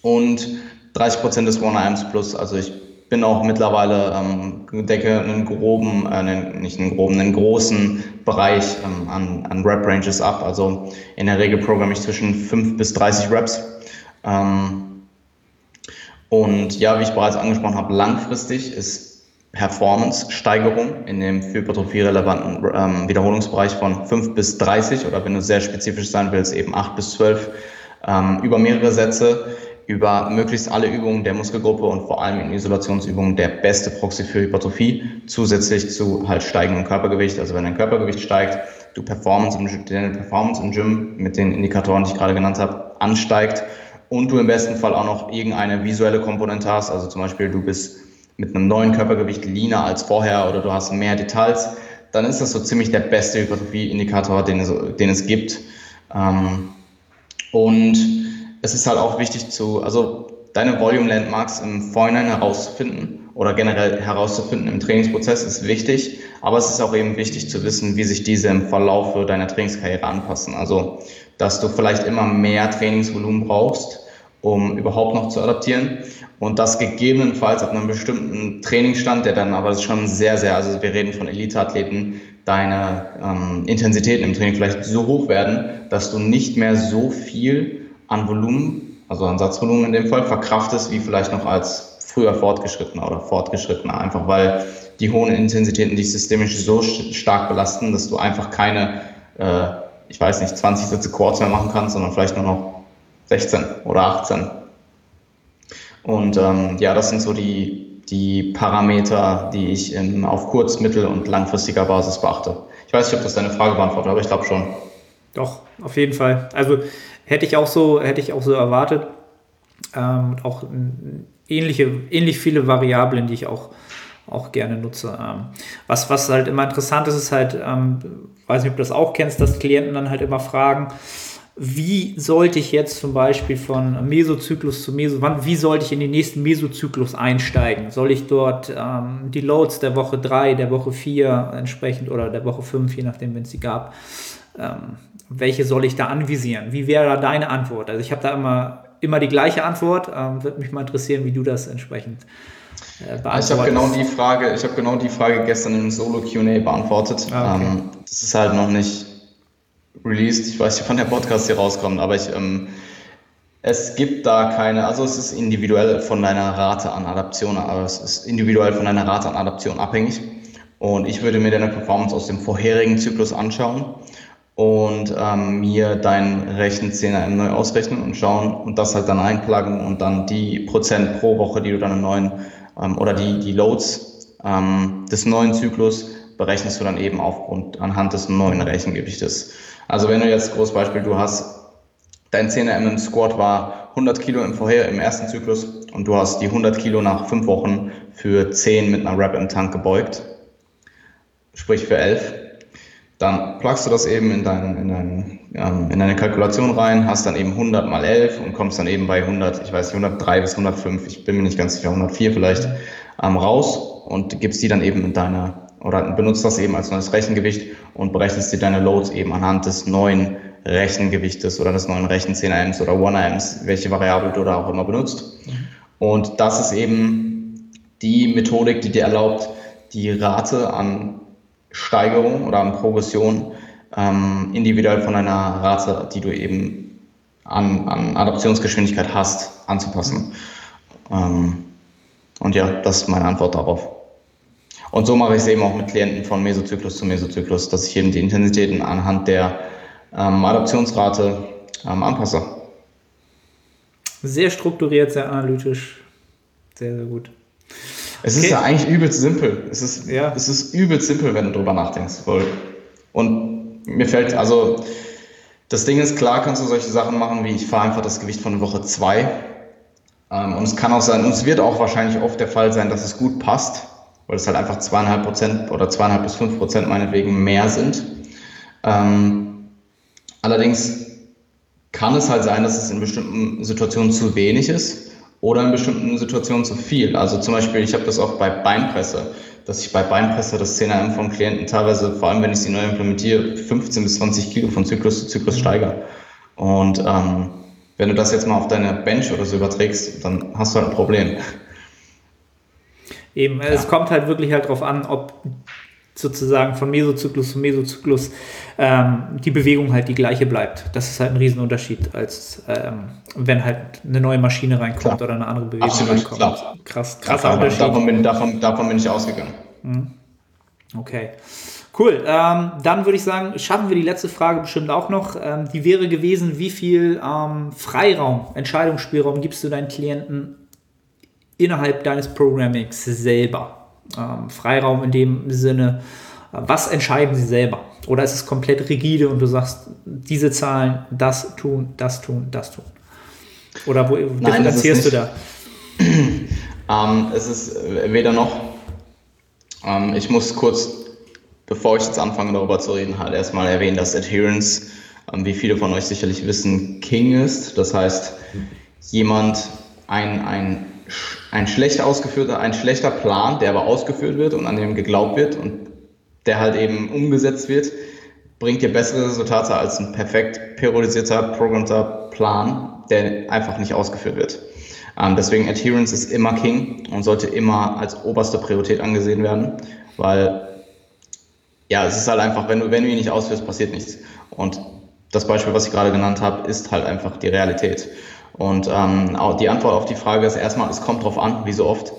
und 30 Prozent des One Arms plus. Also ich bin auch mittlerweile ähm, decke einen groben, äh, nicht einen groben, einen großen Bereich ähm, an, an Rep Ranges ab. Also in der Regel programme ich zwischen 5 bis 30 Reps. Ähm, und ja, wie ich bereits angesprochen habe, langfristig ist Performance-Steigerung in dem für Hypertrophie relevanten ähm, Wiederholungsbereich von 5 bis 30 oder wenn du sehr spezifisch sein willst, eben 8 bis 12 ähm, über mehrere Sätze, über möglichst alle Übungen der Muskelgruppe und vor allem in Isolationsübungen der beste Proxy für Hypertrophie, zusätzlich zu halt steigendem Körpergewicht. Also wenn dein Körpergewicht steigt, du Performance im, deine Performance im Gym mit den Indikatoren, die ich gerade genannt habe, ansteigt und du im besten Fall auch noch irgendeine visuelle Komponente hast, also zum Beispiel du bist mit einem neuen Körpergewicht leaner als vorher oder du hast mehr Details, dann ist das so ziemlich der beste Hypertrophie-Indikator, den es, den es gibt. Ähm, und es ist halt auch wichtig zu, also deine Volume Landmarks im Vorhinein herauszufinden oder generell herauszufinden im Trainingsprozess ist wichtig, aber es ist auch eben wichtig zu wissen, wie sich diese im Verlauf deiner Trainingskarriere anpassen. Also, dass du vielleicht immer mehr Trainingsvolumen brauchst, um überhaupt noch zu adaptieren. Und das gegebenenfalls ab einem bestimmten Trainingsstand, der dann aber schon sehr, sehr, also wir reden von Elite-Athleten, deine ähm, Intensitäten im Training vielleicht so hoch werden, dass du nicht mehr so viel an Volumen, also an Satzvolumen in dem Fall, verkraftest, wie vielleicht noch als früher Fortgeschrittener oder Fortgeschrittener, einfach weil die hohen Intensitäten dich systemisch so stark belasten, dass du einfach keine, äh, ich weiß nicht, 20 Sätze Quads mehr machen kannst, sondern vielleicht nur noch 16 oder 18. Und ähm, ja, das sind so die, die Parameter, die ich in, auf kurz-, mittel- und langfristiger Basis beachte. Ich weiß nicht, ob das deine Frage beantwortet, aber ich glaube schon. Doch, auf jeden Fall. Also hätte ich auch so, hätte ich auch so erwartet. Ähm, auch ähnliche, ähnlich viele Variablen, die ich auch, auch gerne nutze. Ähm, was, was halt immer interessant ist, ist halt, ähm, weiß nicht, ob du das auch kennst, dass Klienten dann halt immer fragen, wie sollte ich jetzt zum Beispiel von Mesozyklus zu Meso, wann, wie sollte ich in den nächsten Mesozyklus einsteigen? Soll ich dort ähm, die Loads der Woche 3, der Woche 4 entsprechend oder der Woche 5, je nachdem, wenn es sie gab, ähm, welche soll ich da anvisieren? Wie wäre da deine Antwort? Also ich habe da immer, immer die gleiche Antwort. Ähm, Würde mich mal interessieren, wie du das entsprechend äh, beantwortest. Ich habe genau die Frage, ich habe genau die Frage gestern im Solo Q&A beantwortet. Ah, okay. ähm, das ist halt noch nicht released. Ich weiß nicht, wann der Podcast hier rauskommt, aber ich, ähm, es gibt da keine, also es ist individuell von deiner Rate an Adaption, aber es ist individuell von deiner Rate an Adaption abhängig. Und ich würde mir deine Performance aus dem vorherigen Zyklus anschauen und ähm, mir deinen rechten Zehner neu ausrechnen und schauen und das halt dann einplagen und dann die Prozent pro Woche, die du dann im neuen ähm, oder die, die Loads ähm, des neuen Zyklus berechnest du dann eben aufgrund anhand des neuen Rechengewichtes. Also wenn du jetzt, großes Beispiel, du hast, dein 10er MM Squat war 100 Kilo im vorher, im ersten Zyklus und du hast die 100 Kilo nach fünf Wochen für 10 mit einer Rep im Tank gebeugt, sprich für 11, dann plugst du das eben in, dein, in, dein, ähm, in deine Kalkulation rein, hast dann eben 100 mal 11 und kommst dann eben bei 100, ich weiß nicht, 103 bis 105, ich bin mir nicht ganz sicher, 104 vielleicht, ähm, raus und gibst die dann eben in deine oder benutzt das eben als neues Rechengewicht und berechnest dir deine Loads eben anhand des neuen Rechengewichtes oder des neuen Rechen 10 oder 1 welche Variable du da auch immer benutzt. Und das ist eben die Methodik, die dir erlaubt, die Rate an Steigerung oder an Progression ähm, individuell von einer Rate, die du eben an, an Adaptionsgeschwindigkeit hast, anzupassen. Ähm, und ja, das ist meine Antwort darauf. Und so mache ich es eben auch mit Klienten von Mesozyklus zu Mesozyklus, dass ich eben die Intensitäten anhand der ähm, Adaptionsrate ähm, anpasse. Sehr strukturiert, sehr analytisch. Sehr, sehr gut. Es okay. ist ja eigentlich übelst simpel. Es ist, ja. es ist übelst simpel, wenn du drüber nachdenkst. Und mir fällt, also das Ding ist, klar kannst du solche Sachen machen, wie ich fahre einfach das Gewicht von Woche 2. Ähm, und es kann auch sein, und es wird auch wahrscheinlich oft der Fall sein, dass es gut passt weil es halt einfach zweieinhalb Prozent oder zweieinhalb bis fünf Prozent meinetwegen mehr sind. Ähm, allerdings kann es halt sein, dass es in bestimmten Situationen zu wenig ist oder in bestimmten Situationen zu viel. Also zum Beispiel, ich habe das auch bei Beinpresse, dass ich bei Beinpresse das 10 vom Klienten teilweise, vor allem wenn ich sie neu implementiere, 15 bis 20 Kilo von Zyklus zu Zyklus steigere. Und ähm, wenn du das jetzt mal auf deine Bench oder so überträgst, dann hast du halt ein Problem. Eben, ja. es kommt halt wirklich halt darauf an, ob sozusagen von Mesozyklus zu Mesozyklus ähm, die Bewegung halt die gleiche bleibt. Das ist halt ein Riesenunterschied, als ähm, wenn halt eine neue Maschine reinkommt klar. oder eine andere Bewegung Absolut, reinkommt. Klar. Krass, krasser davon, Unterschied. Davon bin, davon, davon bin ich ausgegangen. Mhm. Okay. Cool. Ähm, dann würde ich sagen, schaffen wir die letzte Frage bestimmt auch noch. Ähm, die wäre gewesen, wie viel ähm, Freiraum, Entscheidungsspielraum gibst du deinen Klienten innerhalb deines Programmings selber? Ähm, Freiraum in dem Sinne, was entscheiden sie selber? Oder ist es komplett rigide und du sagst, diese Zahlen, das tun, das tun, das tun? Oder wo Nein, differenzierst du da? (clears throat) ähm, es ist weder noch. Ähm, ich muss kurz, bevor ich jetzt anfange darüber zu reden, halt erstmal erwähnen, dass Adherence, ähm, wie viele von euch sicherlich wissen, King ist. Das heißt, jemand, ein, ein ein schlecht ausgeführter, ein schlechter Plan, der aber ausgeführt wird und an dem geglaubt wird und der halt eben umgesetzt wird, bringt dir bessere Resultate als ein perfekt periodisierter, programmierter Plan, der einfach nicht ausgeführt wird. Ähm, deswegen Adherence ist immer King und sollte immer als oberste Priorität angesehen werden, weil ja, es ist halt einfach, wenn du, wenn du ihn nicht ausführst, passiert nichts. Und das Beispiel, was ich gerade genannt habe, ist halt einfach die Realität. Und ähm, die Antwort auf die Frage ist erstmal, es kommt darauf an, wie so oft,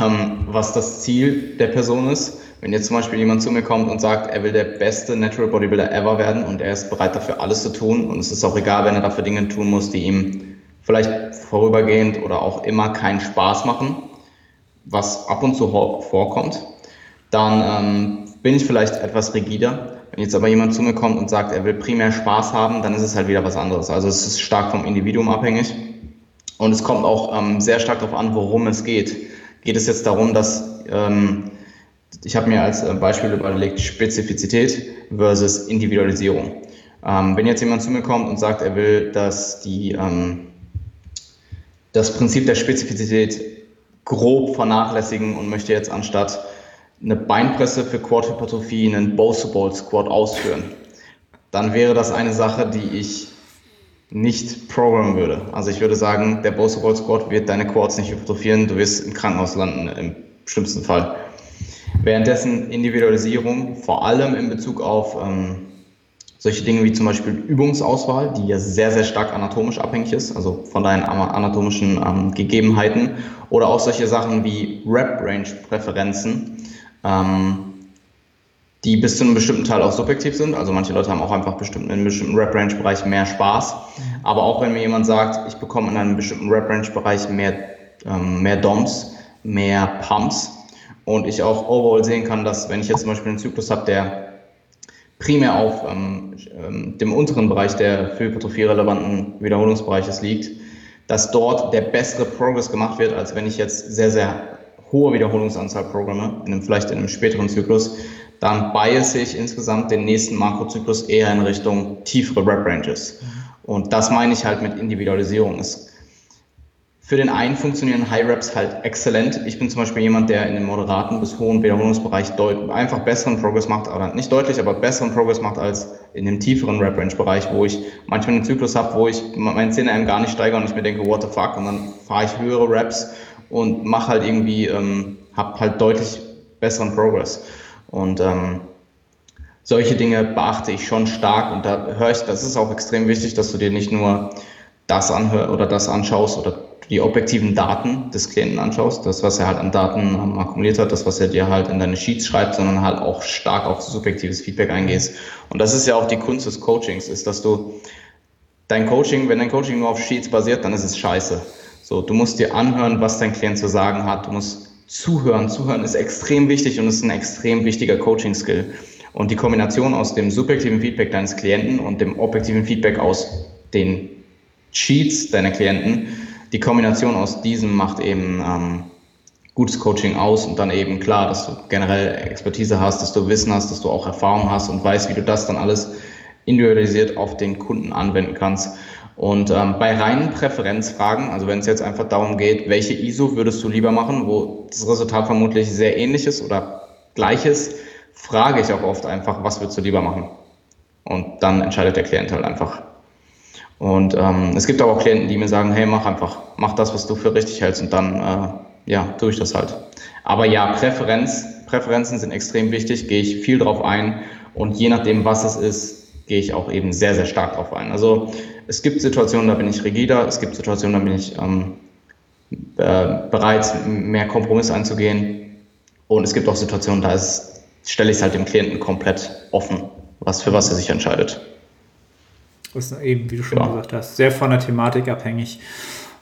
ähm, was das Ziel der Person ist. Wenn jetzt zum Beispiel jemand zu mir kommt und sagt, er will der beste Natural Bodybuilder ever werden und er ist bereit dafür alles zu tun und es ist auch egal, wenn er dafür Dinge tun muss, die ihm vielleicht vorübergehend oder auch immer keinen Spaß machen, was ab und zu vorkommt, dann ähm, bin ich vielleicht etwas rigider. Wenn jetzt aber jemand zu mir kommt und sagt, er will primär Spaß haben, dann ist es halt wieder was anderes. Also es ist stark vom Individuum abhängig. Und es kommt auch ähm, sehr stark darauf an, worum es geht. Geht es jetzt darum, dass ähm, ich habe mir als äh, Beispiel überlegt Spezifizität versus Individualisierung. Ähm, wenn jetzt jemand zu mir kommt und sagt, er will, dass die, ähm, das Prinzip der Spezifizität grob vernachlässigen und möchte jetzt anstatt eine Beinpresse für Quad-Hypertrophie, einen Ball Squat ausführen, dann wäre das eine Sache, die ich nicht programmen würde. Also ich würde sagen, der Ball Squat wird deine Quads nicht hypertrophieren, du wirst im Krankenhaus landen im schlimmsten Fall. Währenddessen Individualisierung, vor allem in Bezug auf ähm, solche Dinge wie zum Beispiel Übungsauswahl, die ja sehr, sehr stark anatomisch abhängig ist, also von deinen anatomischen ähm, Gegebenheiten, oder auch solche Sachen wie Rep-Range-Präferenzen, ähm, die bis zu einem bestimmten Teil auch subjektiv sind. Also manche Leute haben auch einfach bestimmt, in einem bestimmten Rap-Range-Bereich mehr Spaß. Mhm. Aber auch wenn mir jemand sagt, ich bekomme in einem bestimmten Rap-Range-Bereich mehr, ähm, mehr DOMs, mehr Pumps und ich auch overall sehen kann, dass wenn ich jetzt zum Beispiel einen Zyklus habe, der primär auf ähm, ähm dem unteren Bereich der für Hypertrophie relevanten Wiederholungsbereiches liegt, dass dort der bessere Progress gemacht wird, als wenn ich jetzt sehr, sehr hohe Wiederholungsanzahl Programme, in einem, vielleicht in einem späteren Zyklus, dann bias ich insgesamt den nächsten Makrozyklus eher in Richtung tiefere Rep-Ranges. Und das meine ich halt mit Individualisierung. Es, für den einen funktionieren High Reps halt exzellent. Ich bin zum Beispiel jemand, der in dem moderaten bis hohen Wiederholungsbereich einfach besseren Progress macht, oder nicht deutlich, aber besseren Progress macht als in dem tieferen Rep-Range-Bereich, wo ich manchmal einen Zyklus habe, wo ich meinen 10 gar nicht steigere und ich mir denke, what the fuck, und dann fahre ich höhere Reps und mache halt irgendwie, ähm, habe halt deutlich besseren Progress. Und ähm, solche Dinge beachte ich schon stark und da höre ich, das ist auch extrem wichtig, dass du dir nicht nur das anhörst oder das anschaust oder die objektiven Daten des Klienten anschaust, das, was er halt an Daten akkumuliert hat, das, was er dir halt in deine Sheets schreibt, sondern halt auch stark auf subjektives Feedback eingehst. Und das ist ja auch die Kunst des Coachings, ist, dass du dein Coaching, wenn dein Coaching nur auf Sheets basiert, dann ist es scheiße. So, du musst dir anhören, was dein Klient zu sagen hat. Du musst zuhören. Zuhören ist extrem wichtig und ist ein extrem wichtiger Coaching-Skill. Und die Kombination aus dem subjektiven Feedback deines Klienten und dem objektiven Feedback aus den Cheats deiner Klienten, die Kombination aus diesem macht eben ähm, gutes Coaching aus und dann eben klar, dass du generell Expertise hast, dass du Wissen hast, dass du auch Erfahrung hast und weißt, wie du das dann alles individualisiert auf den Kunden anwenden kannst. Und ähm, bei reinen Präferenzfragen, also wenn es jetzt einfach darum geht, welche ISO würdest du lieber machen, wo das Resultat vermutlich sehr ähnlich ist oder gleich ist, frage ich auch oft einfach, was würdest du lieber machen? Und dann entscheidet der Klient halt einfach. Und ähm, es gibt aber auch Klienten, die mir sagen, hey, mach einfach, mach das, was du für richtig hältst und dann, äh, ja, tue ich das halt. Aber ja, Präferenz, Präferenzen sind extrem wichtig, gehe ich viel drauf ein und je nachdem, was es ist, gehe ich auch eben sehr, sehr stark drauf ein. Also es gibt Situationen, da bin ich rigider, es gibt Situationen, da bin ich ähm, äh, bereit, mehr Kompromiss einzugehen und es gibt auch Situationen, da ist, stelle ich es halt dem Klienten komplett offen, was für was er sich entscheidet. Das ist eben, wie du schon ja. gesagt hast, sehr von der Thematik abhängig.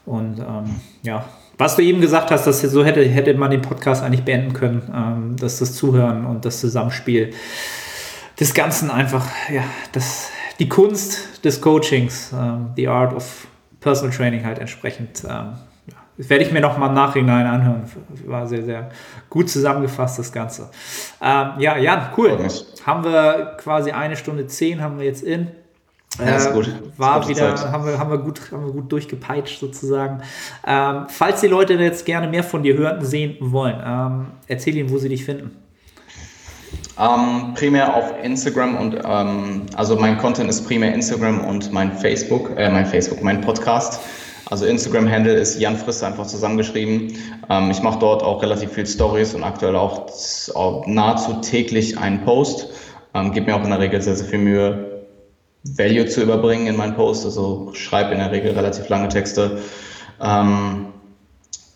Und ähm, ja, was du eben gesagt hast, dass so hätte, hätte man den Podcast eigentlich beenden können, ähm, dass das Zuhören und das Zusammenspiel des Ganzen einfach, ja, das, die Kunst des Coachings, ähm, the art of personal training halt entsprechend, ähm, das werde ich mir noch mal im Nachhinein anhören. War sehr, sehr gut zusammengefasst, das Ganze. Ähm, ja, Jan, cool. Haben wir quasi eine Stunde zehn, haben wir jetzt in. Ja, ist gut. Äh, war ist wieder, haben wir, haben, wir gut, haben wir gut durchgepeitscht sozusagen. Ähm, falls die Leute jetzt gerne mehr von dir hören, sehen wollen, ähm, erzähl ihnen, wo sie dich finden. Ähm, primär auf Instagram und ähm, also mein Content ist primär Instagram und mein Facebook, äh, mein Facebook, mein Podcast. Also Instagram-Handle ist Jan Frist einfach zusammengeschrieben. Ähm, ich mache dort auch relativ viel Stories und aktuell auch, auch nahezu täglich einen Post. Ähm, Gebe mir auch in der Regel sehr, sehr viel Mühe, Value zu überbringen in meinen Post. Also schreibe in der Regel relativ lange Texte. Ähm,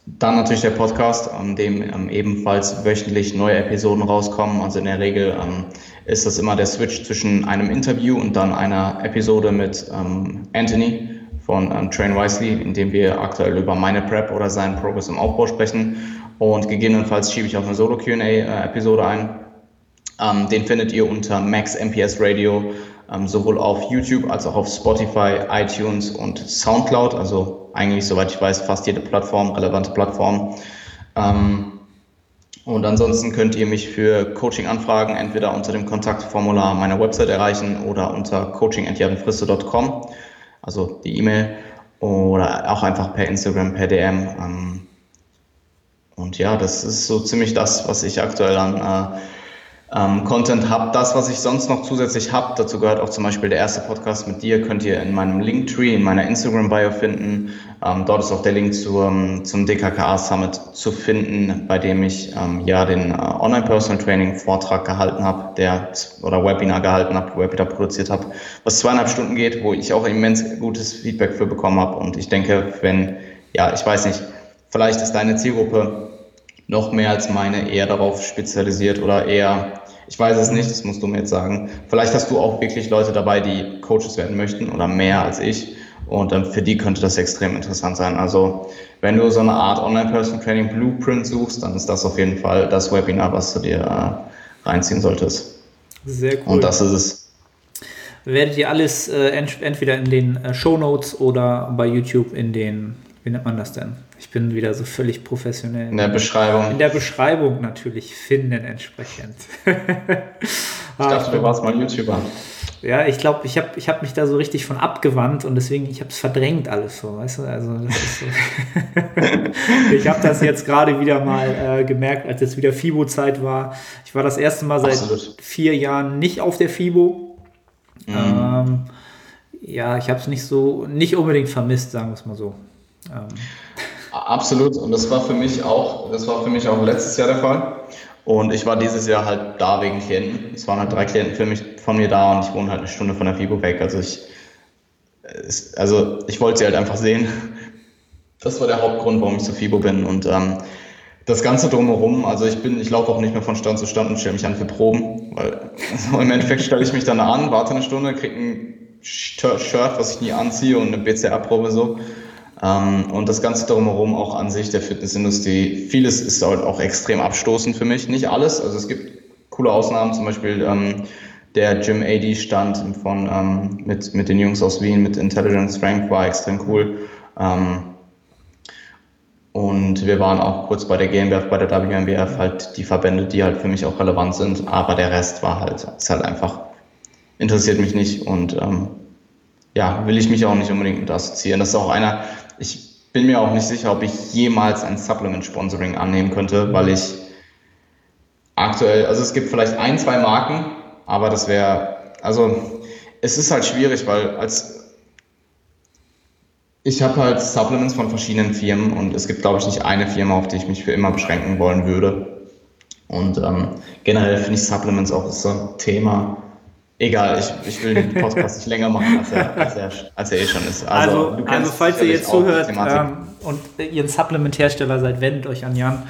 dann natürlich der Podcast, an dem ähm, ebenfalls wöchentlich neue Episoden rauskommen. Also in der Regel ähm, ist das immer der Switch zwischen einem Interview und dann einer Episode mit ähm, Anthony von Train Wisely, in dem wir aktuell über meine Prep oder seinen Progress im Aufbau sprechen. Und gegebenenfalls schiebe ich auch eine Solo-QA-Episode ein. Ähm, den findet ihr unter Max MPS Radio sowohl auf YouTube als auch auf Spotify, iTunes und SoundCloud. Also eigentlich, soweit ich weiß, fast jede Plattform, relevante Plattform. Ähm, und ansonsten könnt ihr mich für Coaching-Anfragen entweder unter dem Kontaktformular meiner Website erreichen oder unter coaching.javenfrisse.com, also die E-Mail, oder auch einfach per Instagram, per DM. Ähm, und ja, das ist so ziemlich das, was ich aktuell an äh, ähm, Content habe. Das, was ich sonst noch zusätzlich habe, dazu gehört auch zum Beispiel der erste Podcast mit dir, könnt ihr in meinem Linktree, in meiner Instagram-Bio finden. Ähm, dort ist auch der Link zum, zum DKKA Summit zu finden, bei dem ich ähm, ja den äh, Online-Personal Training-Vortrag gehalten habe, der oder Webinar gehalten habe, Webinar produziert habe, was zweieinhalb Stunden geht, wo ich auch immens gutes Feedback für bekommen habe. Und ich denke, wenn, ja, ich weiß nicht, vielleicht ist deine Zielgruppe noch mehr als meine eher darauf spezialisiert oder eher ich weiß es nicht, das musst du mir jetzt sagen. Vielleicht hast du auch wirklich Leute dabei, die Coaches werden möchten oder mehr als ich. Und ähm, für die könnte das extrem interessant sein. Also wenn du so eine Art Online-Person-Training Blueprint suchst, dann ist das auf jeden Fall das Webinar, was du dir äh, reinziehen solltest. Sehr cool. Und das ist es. Werdet ihr alles äh, entweder in den äh, Show Notes oder bei YouTube in den, wie nennt man das denn? Ich bin wieder so völlig professionell. In der Beschreibung. In der Beschreibung natürlich finden entsprechend. (laughs) ich dachte, du warst mal YouTuber. Ja, ich glaube, ich habe ich hab mich da so richtig von abgewandt und deswegen, ich habe es verdrängt alles so, weißt du? Also, so. (laughs) ich habe das jetzt gerade wieder mal äh, gemerkt, als jetzt wieder FIBO-Zeit war. Ich war das erste Mal seit Absolut. vier Jahren nicht auf der FIBO. Mhm. Ähm, ja, ich habe es nicht so, nicht unbedingt vermisst, sagen wir es mal so. Absolut. Und das war für mich auch, das war für mich auch letztes Jahr der Fall. Und ich war dieses Jahr halt da wegen Klienten. Es waren halt drei Klienten für mich von mir da und ich wohne halt eine Stunde von der FIBO weg. Also ich, also ich wollte sie halt einfach sehen. Das war der Hauptgrund, warum ich zu FIBO bin. Und ähm, das Ganze drumherum, also ich bin, ich laufe auch nicht mehr von Stand zu Stand und stelle mich an für Proben, weil also (laughs) im Endeffekt stelle ich mich dann an, warte eine Stunde, kriege ein Shirt, was ich nie anziehe und eine BCR-Probe so. Ähm, und das Ganze drumherum auch an sich der Fitnessindustrie. Vieles ist halt auch extrem abstoßend für mich. Nicht alles, also es gibt coole Ausnahmen, zum Beispiel ähm, der Gym AD Stand von, ähm, mit, mit den Jungs aus Wien, mit Intelligent Strength war extrem cool. Ähm, Und wir waren auch kurz bei der GmbF, bei der WMBF, halt die Verbände, die halt für mich auch relevant sind. Aber der Rest war halt, ist halt einfach, interessiert mich nicht und ähm, ja, will ich mich auch nicht unbedingt mit assoziieren. Das ist auch einer, ich bin mir auch nicht sicher, ob ich jemals ein Supplement-Sponsoring annehmen könnte, weil ich aktuell, also es gibt vielleicht ein, zwei Marken, aber das wäre, also es ist halt schwierig, weil als ich habe halt Supplements von verschiedenen Firmen und es gibt, glaube ich, nicht eine Firma, auf die ich mich für immer beschränken wollen würde. Und ähm, generell finde ich Supplements auch so ein Thema, Egal, ich, ich will den Podcast nicht länger machen, als er, als er, als er eh schon ist. Also, also, also falls ihr jetzt zuhört ähm, und ihr ein Supplement-Hersteller seid, wendet euch an Jan.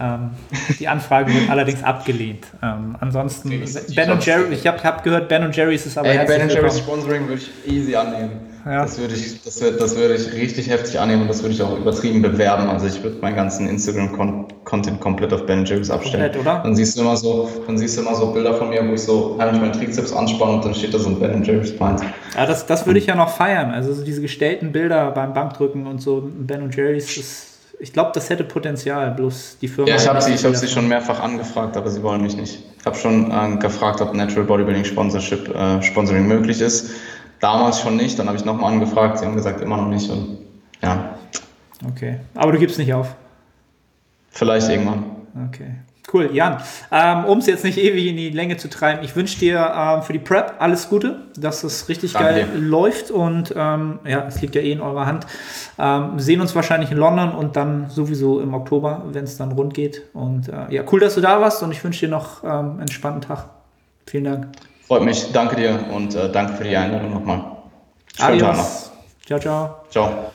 Ähm, die Anfrage wird allerdings abgelehnt. Ähm, ansonsten, Ben Jerry, ich habe hab gehört, Ben Jerry's ist aber Ey, Ben Jerry's Sponsoring würde ich easy annehmen. Ja. Das würde ich, das würde, das würde ich richtig heftig annehmen und das würde ich auch übertrieben bewerben. Also ich würde meinen ganzen Instagram-Content komplett auf Ben Jerry's abstellen. Komplett, oder? Dann siehst du immer so, dann siehst du immer so Bilder von mir, wo ich so heimlich meinen Trizeps anspanne und dann steht da so ein Ben Jerry's Pint. Ja, das, das würde ich ja noch feiern. Also so diese gestellten Bilder beim Bankdrücken und so Ben Jerry's, das, ich glaube, das hätte Potenzial, bloß die Firma. Ja, ich habe sie, hab sie schon mehrfach angefragt, aber sie wollen mich nicht. Ich habe schon äh, gefragt, ob Natural Bodybuilding Sponsorship, äh, Sponsoring möglich ist. Damals schon nicht, dann habe ich nochmal angefragt, sie haben gesagt, immer noch nicht und ja. Okay, aber du gibst nicht auf? Vielleicht irgendwann. Okay. Cool, Jan. Ähm, um es jetzt nicht ewig in die Länge zu treiben, ich wünsche dir ähm, für die Prep alles Gute, dass es richtig Danke geil läuft und ähm, ja, es liegt ja eh in eurer Hand. Ähm, sehen uns wahrscheinlich in London und dann sowieso im Oktober, wenn es dann rund geht. Und äh, ja, cool, dass du da warst und ich wünsche dir noch ähm, einen entspannten Tag. Vielen Dank. Freut mich. Danke dir und äh, danke für die Einladung nochmal. Schönen Adios. Tag noch. Ciao, ciao. Ciao.